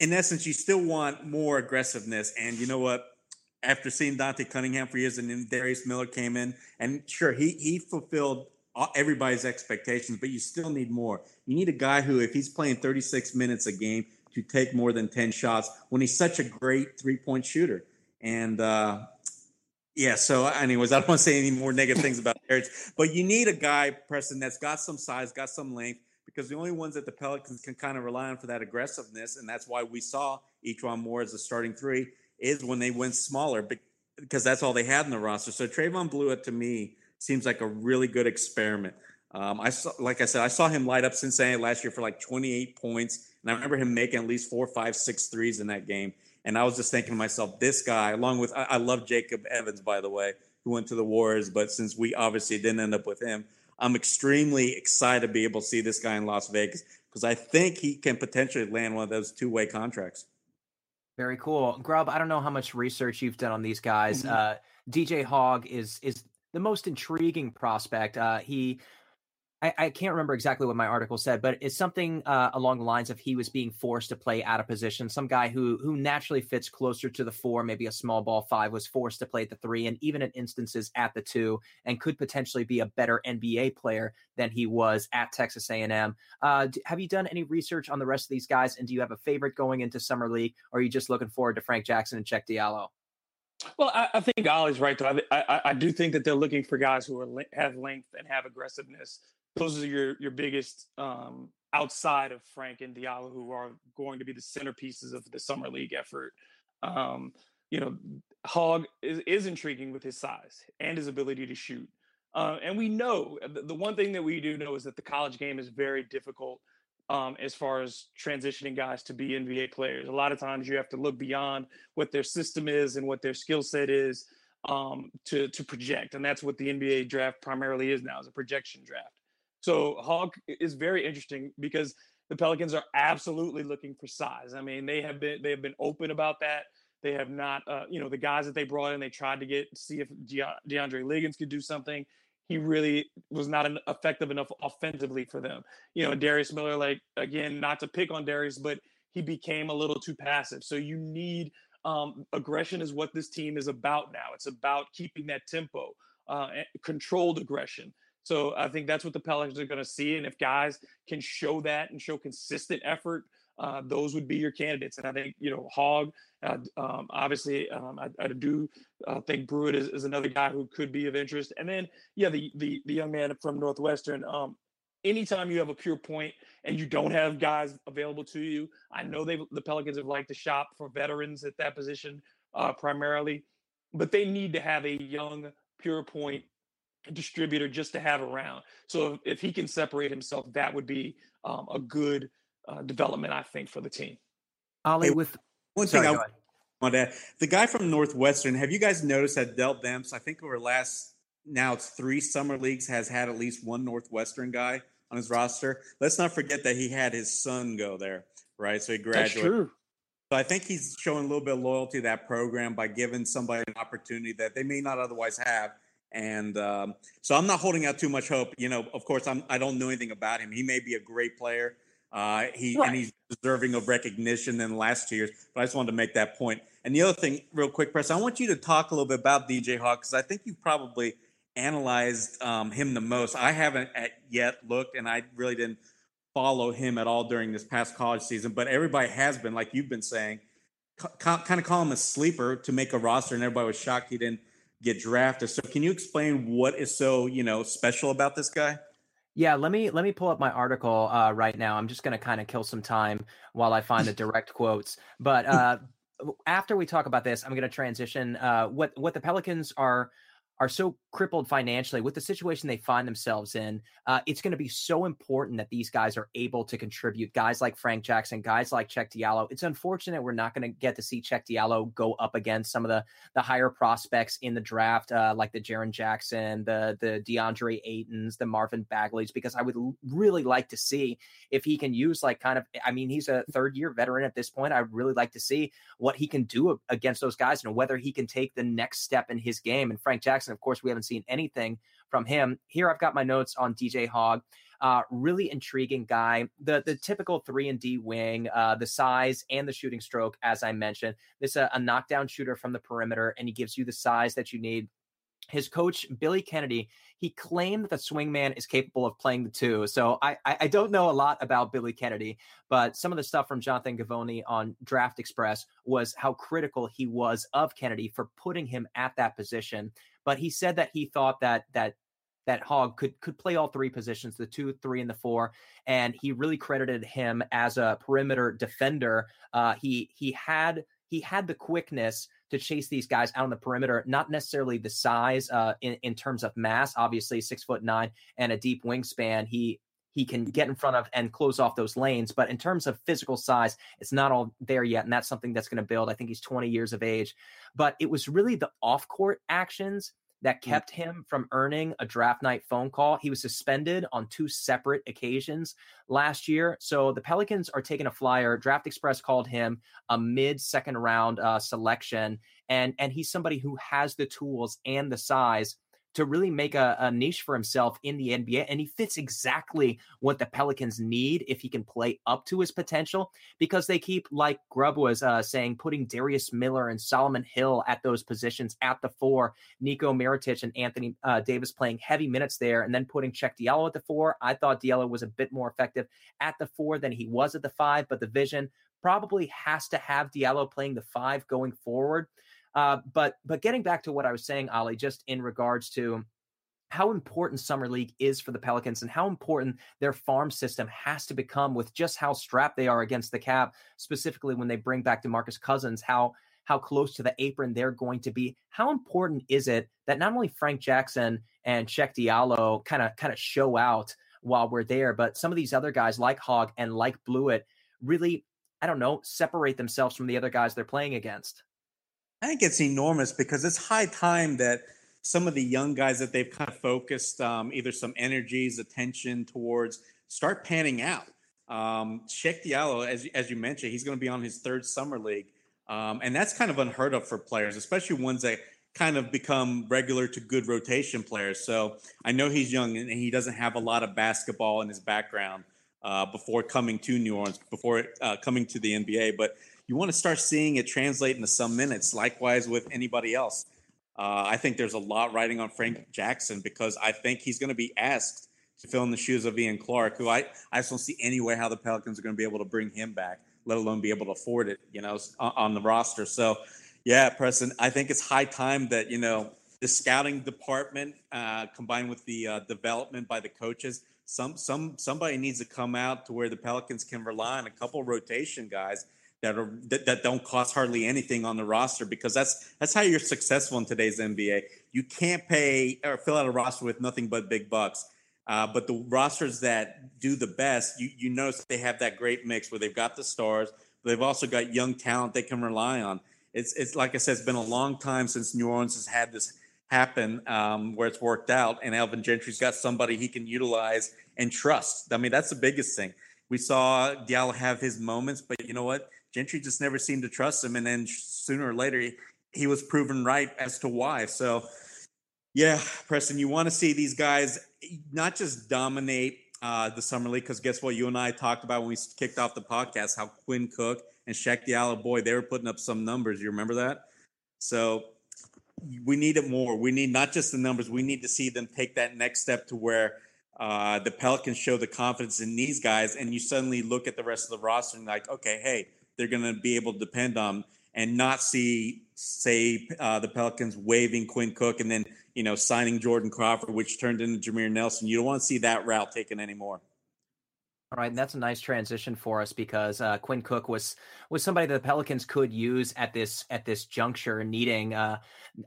in essence, you still want more aggressiveness. And you know what? After seeing Dante Cunningham for years, and then Darius Miller came in, and sure, he he fulfilled everybody's expectations, but you still need more. You need a guy who, if he's playing 36 minutes a game, to take more than 10 shots when he's such a great three point shooter. And uh, yeah, so anyways, I don't want to say any more negative things about Darius, but you need a guy, Preston, that's got some size, got some length, because the only ones that the Pelicans can kind of rely on for that aggressiveness, and that's why we saw E'Twaun Moore as a starting three, is when they went smaller because that's all they had in the roster. So Trevon Bluiett to me seems like a really good experiment. Um, I saw, like I said, I saw him light up Cincinnati last year for like 28 points, and I remember him making at least four, five, six threes in that game. And I was just thinking to myself, this guy, along with I, I love Jacob Evans, by the way, who went to the Warriors, but since we obviously didn't end up with him, I'm extremely excited to be able to see this guy in Las Vegas because I think he can potentially land one of those two way contracts. Very cool, Grubb. I don't know how much research you've done on these guys. Mm-hmm. Uh, DJ Hogg is is the most intriguing prospect. Uh, he I, I, can't remember exactly what my article said, but it's something uh, along the lines of he was being forced to play out of position. Some guy who who naturally fits closer to the four, maybe a small ball five, was forced to play at the three, and even in instances at the two, and could potentially be a better NBA player than he was at Texas A&M. Uh, have you done any research on the rest of these guys, and do you have a favorite going into summer league, or are you just looking forward to Frank Jackson and Cheick Diallo? Well, I, I think Oleh's right though. I, I, I, do think that they're looking for guys who are have length and have aggressiveness those are your your biggest um, outside of Frank and Diallo, who are going to be the centerpieces of the summer league effort. Um, you know, Hogg is, is intriguing with his size and his ability to shoot. Uh, and we know the, the, one thing that we do know is that the college game is very difficult um, as far as transitioning guys to be NBA players. A lot of times you have to look beyond what their system is and what their skill set is um, to to project, and that's what the NBA draft primarily is now is a projection draft. So Hogg is very interesting because the Pelicans are absolutely looking for size. I mean, they have been they have been open about that. They have not, uh, you know, the guys that they brought in, they tried to get see if De- DeAndre Liggins could do something. He really was not an, effective enough offensively for them. You know, Darius Miller, like again, not to pick on Darius, but he became a little too passive. So you need um, aggression is what this team is about now. It's about keeping that tempo, uh, controlled aggression. So I think that's what the Pelicans are going to see. And if guys can show that and show consistent effort, uh, those would be your candidates. And I think, you know, Hogg, uh, um, obviously, um, I, I, do uh, think Bluiett is, is, another guy who could be of interest. And then, yeah, the the, the young man from Northwestern. Um, anytime you have a pure point and you don't have guys available to you, I know they the Pelicans have liked to shop for veterans at that position uh, primarily, but they need to have a young pure point distributor just to have around. So if, if he can separate himself, that would be um, a good uh, development, I think, for the team. Oleh, hey, with one thing I want to the guy from Northwestern, have you guys noticed that Dell Demps, I think over last now it's three summer leagues, has had at least one Northwestern guy on his roster. Let's not forget that he had his son go there, right? So he graduated. That's true. So I think he's showing a little bit of loyalty to that program by giving somebody an opportunity that they may not otherwise have and um, so I'm not holding out too much hope. You know, of course, I'm I don't know anything about him. He may be a great player. Uh, he right. and he's deserving of recognition in the last two years. But I just wanted to make that point. And the other thing, real quick, press, I want you to talk a little bit about DJ Hogg because I think you probably analyzed um, him the most. I haven't yet looked, and I really didn't follow him at all during this past college season. But everybody has been, like you've been saying, kind of call him a sleeper to make a roster, and everybody was shocked he didn't get drafted. So can you explain what is so, you know, special about this guy? Yeah, let me let me pull up my article uh, right now. I'm just going to kind of kill some time while I find the direct quotes. But uh, after we talk about this, I'm going to transition. Uh, what what the Pelicans are are so crippled financially with the situation they find themselves in, uh, it's going to be so important that these guys are able to contribute. Guys like Frank Jackson, guys like Cheick Diallo. It's unfortunate we're not going to get to see Cheick Diallo go up against some of the the higher prospects in the draft, uh, like the Jaren Jackson, the the DeAndre Aytons, the Marvin Bagleys, because I would really like to see if he can use like kind of. I mean, he's a third year veteran at this point. I'd really like to see what he can do against those guys and whether he can take the next step in his game. And Frank Jackson, of course, we haven't seen anything from him. Here, I've got my notes on DJ Hogg. Uh, really intriguing guy. The the typical three and D wing, uh, the size and the shooting stroke, as I mentioned. This a, a knockdown shooter from the perimeter, and he gives you the size that you need his coach Billy Kennedy, he claimed that the swingman is capable of playing the two. So I, I don't know a lot about Billy Kennedy, but some of the stuff from Jonathan Givony on Draft Express was how critical he was of Kennedy for putting him at that position. But he said that he thought that that that Hogg could could play all three positions, the two, three, and the four, and he really credited him as a perimeter defender. Uh, he he had he had the quickness to chase these guys out on the perimeter, not necessarily the size uh, in, in terms of mass, obviously six foot nine and a deep wingspan. He he can get in front of and close off those lanes. But in terms of physical size, it's not all there yet. And that's something that's going to build. I think he's 20 years of age. But it was really the off court actions that mm. kept him from earning a draft night phone call. He was suspended on two separate occasions last year. So the Pelicans are taking a flyer. Draft Express called him a mid second round uh, selection. And, and he's somebody who has the tools and the size to really make a, a, niche for himself in the NBA. And he fits exactly what the Pelicans need if he can play up to his potential because they keep, like Grubb was uh, saying, putting Darius Miller and Solomon Hill at those positions at the four, Nico Mirotic and Anthony uh, Davis playing heavy minutes there, and then putting Cheick Diallo at the four. I thought Diallo was a bit more effective at the four than he was at the five, but the vision probably has to have Diallo playing the five going forward. Uh, but but getting back to what I was saying, Oleh, just in regards to how important summer league is for the Pelicans and how important their farm system has to become with just how strapped they are against the cap, specifically when they bring back DeMarcus Cousins, how how close to the apron they're going to be. How important is it that not only Frank Jackson and Cheick Diallo kind of kind of show out while we're there, but some of these other guys like Hogg and like Bluiett really, I don't know, separate themselves from the other guys they're playing against. I think it's enormous because it's high time that some of the young guys that they've kind of focused um, either some energies, attention towards start panning out. Um, Cheick Diallo, as, as you mentioned, he's going to be on his third summer league. Um, and that's kind of unheard of for players, especially ones that kind of become regular to good rotation players. So I know he's young and he doesn't have a lot of basketball in his background uh, before coming to New Orleans, before uh, coming to the NBA. But you want to start seeing it translate into some minutes. Likewise with anybody else. Uh, I think there's a lot riding on Frank Jackson because I think he's going to be asked to fill in the shoes of Ian Clark, who I, I just don't see any way how the Pelicans are going to be able to bring him back, let alone be able to afford it, you know, on the roster. So, yeah, Preston, I think it's high time that, you know, the scouting department uh, combined with the uh, development by the coaches, some some somebody needs to come out to where the Pelicans can rely on a couple rotation guys that are that, that don't cost hardly anything on the roster because that's that's how you're successful in today's NBA. You can't pay or fill out a roster with nothing but big bucks. Uh, but the rosters that do the best, you, you notice they have that great mix where they've got the stars, but they've also got young talent they can rely on. It's it's like I said, it's been a long time since New Orleans has had this happen um, where it's worked out, and Alvin Gentry's got somebody he can utilize and trust. I mean, that's the biggest thing. We saw Diallo have his moments, but you know what? Gentry just never seemed to trust him, and then sooner or later he, was proven right as to why. So, yeah, Preston, you want to see these guys not just dominate uh, the summer league because guess what? You and I talked about when we kicked off the podcast how Quinn Cook and Cheick Diallo, boy, they were putting up some numbers. You remember that? So we need it more. We need not just the numbers. We need to see them take that next step to where uh, the Pelicans show the confidence in these guys, and you suddenly look at the rest of the roster and like, okay, hey, they're going to be able to depend on and not see, say, uh, the Pelicans waving Quinn Cook and then, you know, signing Jordan Crawford, which turned into Jameer Nelson. You don't want to see that route taken anymore. All right, and that's a nice transition for us because uh, Quinn Cook was was somebody that the Pelicans could use at this at this juncture, needing uh,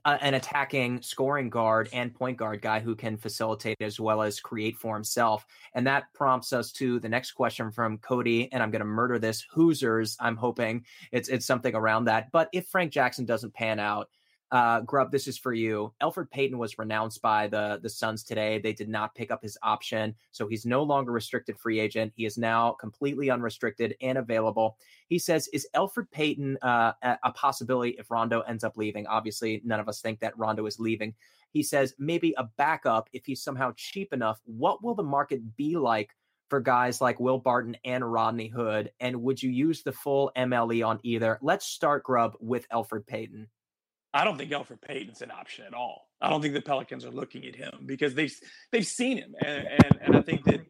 an attacking scoring guard and point guard guy who can facilitate as well as create for himself. And that prompts us to the next question from Cody, and I'm going to murder this Hoosers. I'm hoping it's it's something around that. But if Frank Jackson doesn't pan out, uh, Grubb, this is for you. Elfrid Payton was renounced by the the Suns today. They did not pick up his option, so he's no longer restricted free agent. He is now completely unrestricted and available. He says, "Is Elfrid Payton uh, a possibility if Rondo ends up leaving? Obviously, none of us think that Rondo is leaving." He says maybe a backup if he's somehow cheap enough. What will the market be like for guys like Will Barton and Rodney Hood? And would you use the full MLE on either? Let's start Grubb with Elfrid Payton. I don't think Elfrid Payton's an option at all. I don't think the Pelicans are looking at him because they've they've seen him, and and, and I think that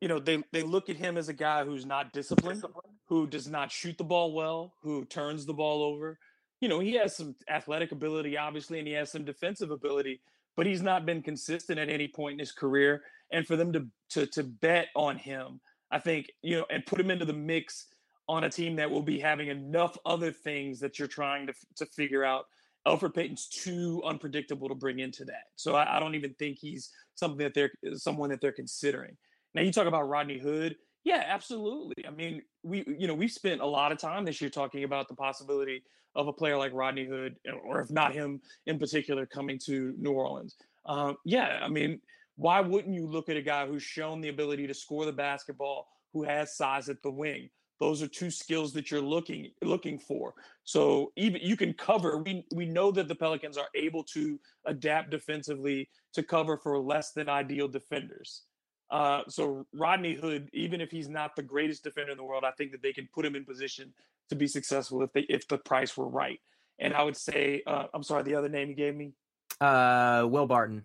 you know they they look at him as a guy who's not disciplined, who does not shoot the ball well, who turns the ball over. You know, he has some athletic ability, obviously, and he has some defensive ability, but he's not been consistent at any point in his career. And for them to to to bet on him, I think you know, and put him into the mix on a team that will be having enough other things that you're trying to to figure out Elfrid Payton's too unpredictable to bring into that. So I, I, don't even think he's something that they're someone that they're considering. Now you talk about Rodney Hood. Yeah, absolutely. I mean, we you know we've spent a lot of time this year talking about the possibility of a player like Rodney Hood, or if not him in particular, coming to New Orleans. Um, yeah, I mean, why wouldn't you look at a guy who's shown the ability to score the basketball, who has size at the wing? Those are two skills that you're looking looking for. So even you can cover. We we know that the Pelicans are able to adapt defensively to cover for less than ideal defenders. Uh, so Rodney Hood, even if he's not the greatest defender in the world, I think that they can put him in position to be successful if they if the price were right. And I would say, uh, I'm sorry, the other name you gave me, uh, Will Barton.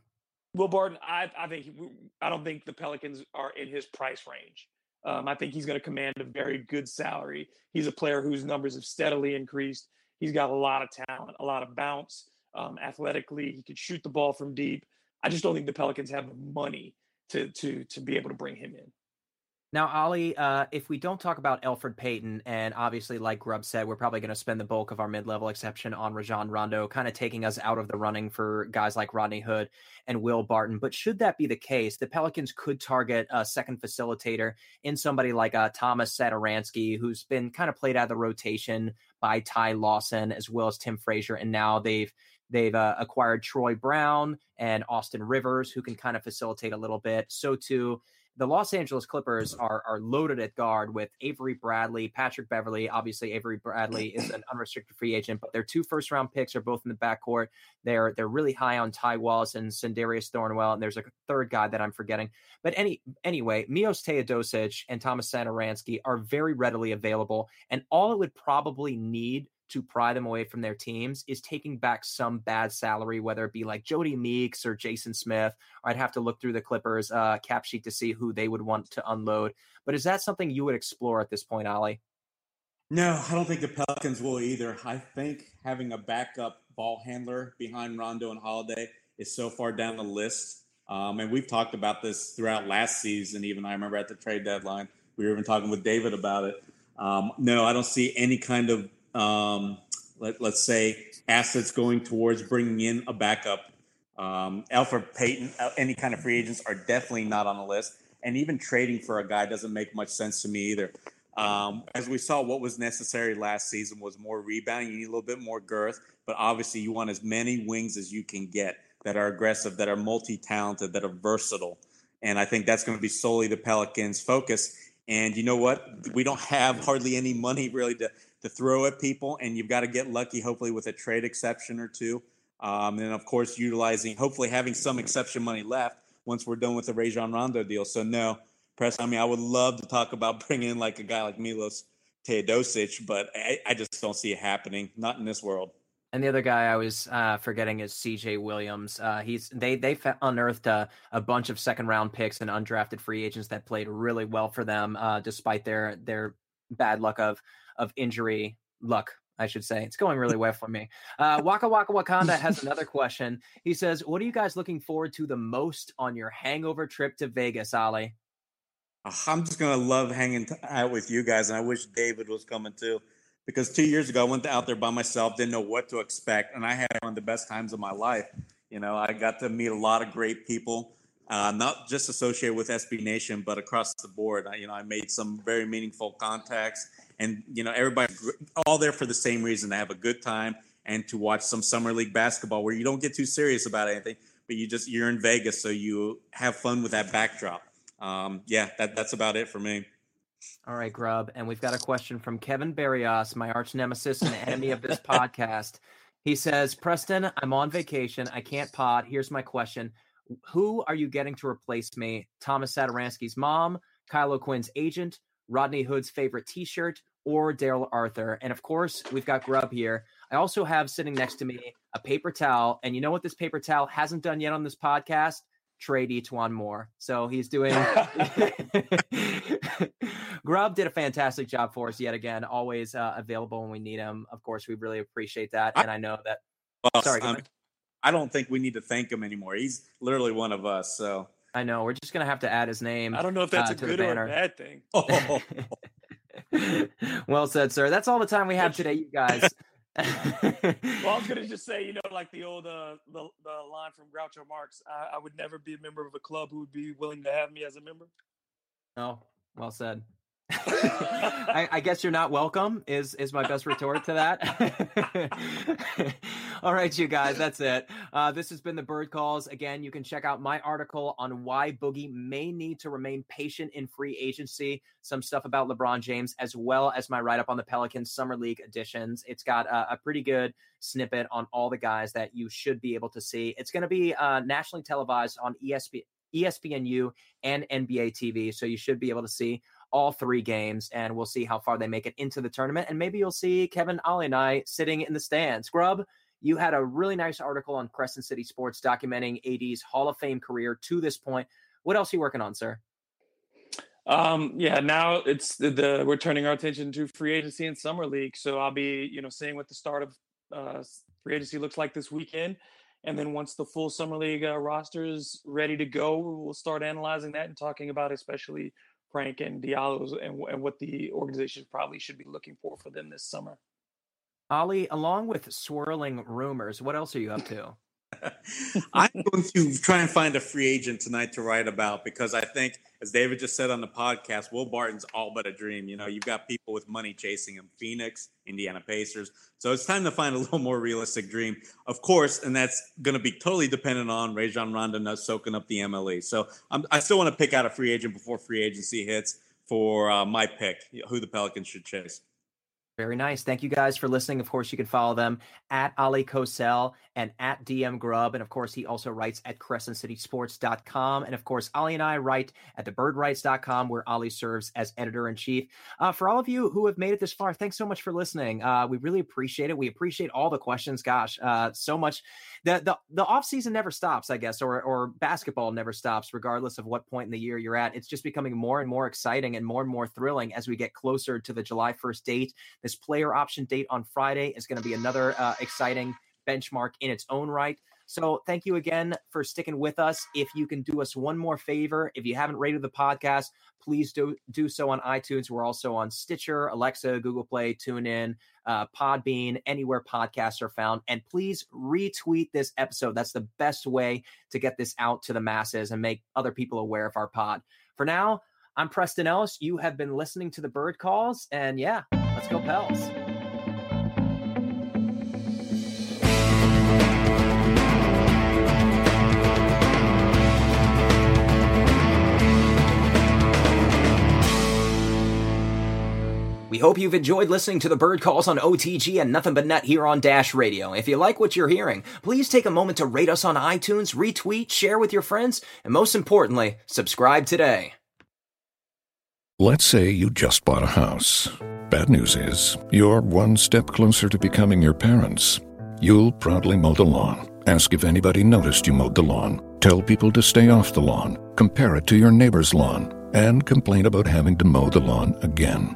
Will Barton, I I think I don't think the Pelicans are in his price range. Um, I think he's going to command a very good salary. He's a player whose numbers have steadily increased. He's got a lot of talent, a lot of bounce. Um, athletically, he could shoot the ball from deep. I just don't think the Pelicans have the money to to to be able to bring him in. Now, Oleh, uh, if we don't talk about Elfrid Payton, and obviously, like Grubb said, we're probably going to spend the bulk of our mid-level exception on Rajon Rondo, kind of taking us out of the running for guys like Rodney Hood and Will Barton. But should that be the case, the Pelicans could target a second facilitator in somebody like uh, Tomas Satoransky, who's been kind of played out of the rotation by Ty Lawson as well as Tim Frazier, and now they've They've uh, acquired Troy Brown and Austin Rivers, who can kind of facilitate a little bit. So too, the Los Angeles Clippers are are loaded at guard with Avery Bradley, Patrick Beverley. Obviously, Avery Bradley is an unrestricted free agent, but their two first round picks are both in the backcourt. They're they're really high on Ty Wallace and Sindarius Thornwell, and there's a third guy that I'm forgetting. But any anyway, Milos Teodosic and Tomas Satoransky are very readily available, and all it would probably need to pry them away from their teams is taking back some bad salary, whether it be like Jodie Meeks or Jason Smith. I'd have to look through the Clippers uh, cap sheet to see who they would want to unload. But is that something you would explore at this point, Oleh? No, I don't think the Pelicans will either. I think having a backup ball handler behind Rondo and Holiday is so far down the list. Um, and we've talked about this throughout last season. Even I remember at the trade deadline, we were even talking with David about it. Um, no, I don't see any kind of um, let, us say, assets going towards bringing in a backup. Um, Elfrid Payton, uh, any kind of free agents are definitely not on the list. And even trading for a guy doesn't make much sense to me either. Um, as we saw, what was necessary last season was more rebounding. You need a little bit more girth, but obviously, you want as many wings as you can get that are aggressive, that are multi talented, that are versatile. And I think that's going to be solely the Pelicans' focus. And you know what? We don't have hardly any money really to to throw at people, and you've got to get lucky, hopefully, with a trade exception or two. Um, and of course, utilizing, hopefully, having some exception money left once we're done with the Rajon Rondo deal. So, no, press. I mean, I would love to talk about bringing in like a guy like Milos Teodosic, but I, I just don't see it happening. Not in this world. And the other guy I was uh, forgetting is C.J. Williams. Uh, he's they they unearthed a, a, bunch of second round picks and undrafted free agents that played really well for them, uh, despite their their bad luck of of injury luck. I should say it's going really well for me. Uh, Waka Waka Wakanda has another question. He says, "What are you guys looking forward to the most on your hangover trip to Vegas, Oleh?" I'm just gonna love hanging out with you guys, and I wish David was coming too. Because two years ago, I went out there by myself, didn't know what to expect, and I had one of the best times of my life. You know, I got to meet a lot of great people, uh, not just associated with SB Nation, but across the board. I, you know, I made some very meaningful contacts and you know everybody all there for the same reason to have a good time and to watch some summer league basketball where you don't get too serious about anything but you just you're in vegas so you have fun with that backdrop. Um, yeah that, that's about it for me. All right grubb and we've got a question from kevin barrios my arch nemesis and enemy of this podcast. He says preston i'm on vacation. I can't pod. Here's my question. Who are you getting to replace me? Thomas satoransky's mom kyle Quinn's agent rodney hood's favorite t-shirt or Darrell Arthur. And of course, we've got Grubb here. I also have sitting next to me a paper towel. And you know what this paper towel hasn't done yet on this podcast? Trade E'Twaun Moore. So he's doing. Grubb did a fantastic job for us yet again, always uh, available when we need him. Of course, we really appreciate that. And I know that. Well, sorry. Um, I don't think we need to thank him anymore. He's literally one of us. So. I know. We're just going to have to add his name. I don't know if that's uh, a good or a bad thing. Oh. well said, sir. That's all the time we have today, you guys. well, I was gonna just say, you know, like the old uh, the, the line from Groucho Marx, I, I, would never be a member of a club who would be willing to have me as a member. Oh, well said. I, I, guess you're not welcome is is my best retort to that. All right, you guys, that's it. Uh, this has been the Bird Calls. Again, you can check out my article on why Boogie may need to remain patient in free agency. Some stuff about LeBron James, as well as my write up on the Pelicans Summer League editions. It's got a, a pretty good snippet on all the guys that you should be able to see. It's going to be uh, nationally televised on ESPN. ESPNU and NBA TV. So you should be able to see all three games, and we'll see how far they make it into the tournament. And maybe you'll see Kevin Ollie and I sitting in the stands. Grubb, you had a really nice article on Crescent City Sports documenting AD's Hall of Fame career to this point. What else are you working on, sir? Um, yeah, now it's the, the, we're turning our attention to free agency and summer league. So I'll be, you know, seeing what the start of uh, free agency looks like this weekend, and then once the full summer league uh, roster is ready to go, we'll start analyzing that and talking about especially Frank and Diallo's and, and what the organization probably should be looking for for them this summer. Oleh, along with swirling rumors, what else are you up to? I'm going to try and find a free agent tonight to write about because I think, as David just said on the podcast, Will Barton's all but a dream. You know, you've got people with money chasing him Phoenix, Indiana Pacers. So it's time to find a little more realistic dream, of course, and that's going to be totally dependent on Rajon Rondo soaking up the MLE. So I'm, i still want to pick out a free agent before free agency hits for uh, my pick, who the Pelicans should chase. Very nice. Thank you guys for listening. Of course, you can follow them at Oleh Kosel and at DM Grub. And of course, he also writes at crescentcitysports.com. And of course, Oleh and I write at thebirdwrites.com, where Oleh serves as editor in chief. Uh, for all of you who have made it this far, thanks so much for listening. Uh, we really appreciate it. We appreciate all the questions. Gosh, uh, so much. The, the, the off season never stops, I guess, or, or basketball never stops, regardless of what point in the year you're at. It's just becoming more and more exciting and more and more thrilling as we get closer to the July 1st date. This player option date on Friday is going to be another uh, exciting benchmark in its own right. So thank you again for sticking with us. If you can do us one more favor, if you haven't rated the podcast, please do do so on iTunes. We're also on Stitcher, Alexa, Google Play, TuneIn, uh, Podbean, anywhere podcasts are found. And please retweet this episode. That's the best way to get this out to the masses and make other people aware of our pod. For now, I'm Preston Ellis. You have been listening to the Bird Calls, and yeah, let's go Pels. We hope you've enjoyed listening to the bird calls on OTG and Nothing But Net here on Dash Radio. If you like what you're hearing, please take a moment to rate us on iTunes, retweet, share with your friends, and most importantly, subscribe today. Let's say you just bought a house. Bad news is, you're one step closer to becoming your parents. You'll proudly mow the lawn, ask if anybody noticed you mowed the lawn, tell people to stay off the lawn, compare it to your neighbor's lawn, and complain about having to mow the lawn again.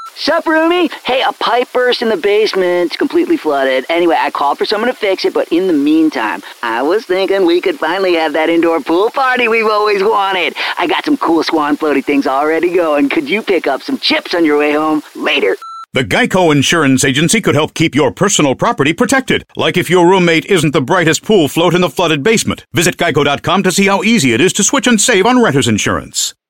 Sup, roomie? Hey, a pipe burst in the basement. It's completely flooded. Anyway, I called for someone to fix it, but in the meantime, I was thinking we could finally have that indoor pool party we've always wanted. I got some cool swan floaty things already going. Could you pick up some chips on your way home? Later. The Geico Insurance Agency could help keep your personal property protected, like if your roommate isn't the brightest pool float in the flooded basement. Visit geico.com to see how easy it is to switch and save on renter's insurance.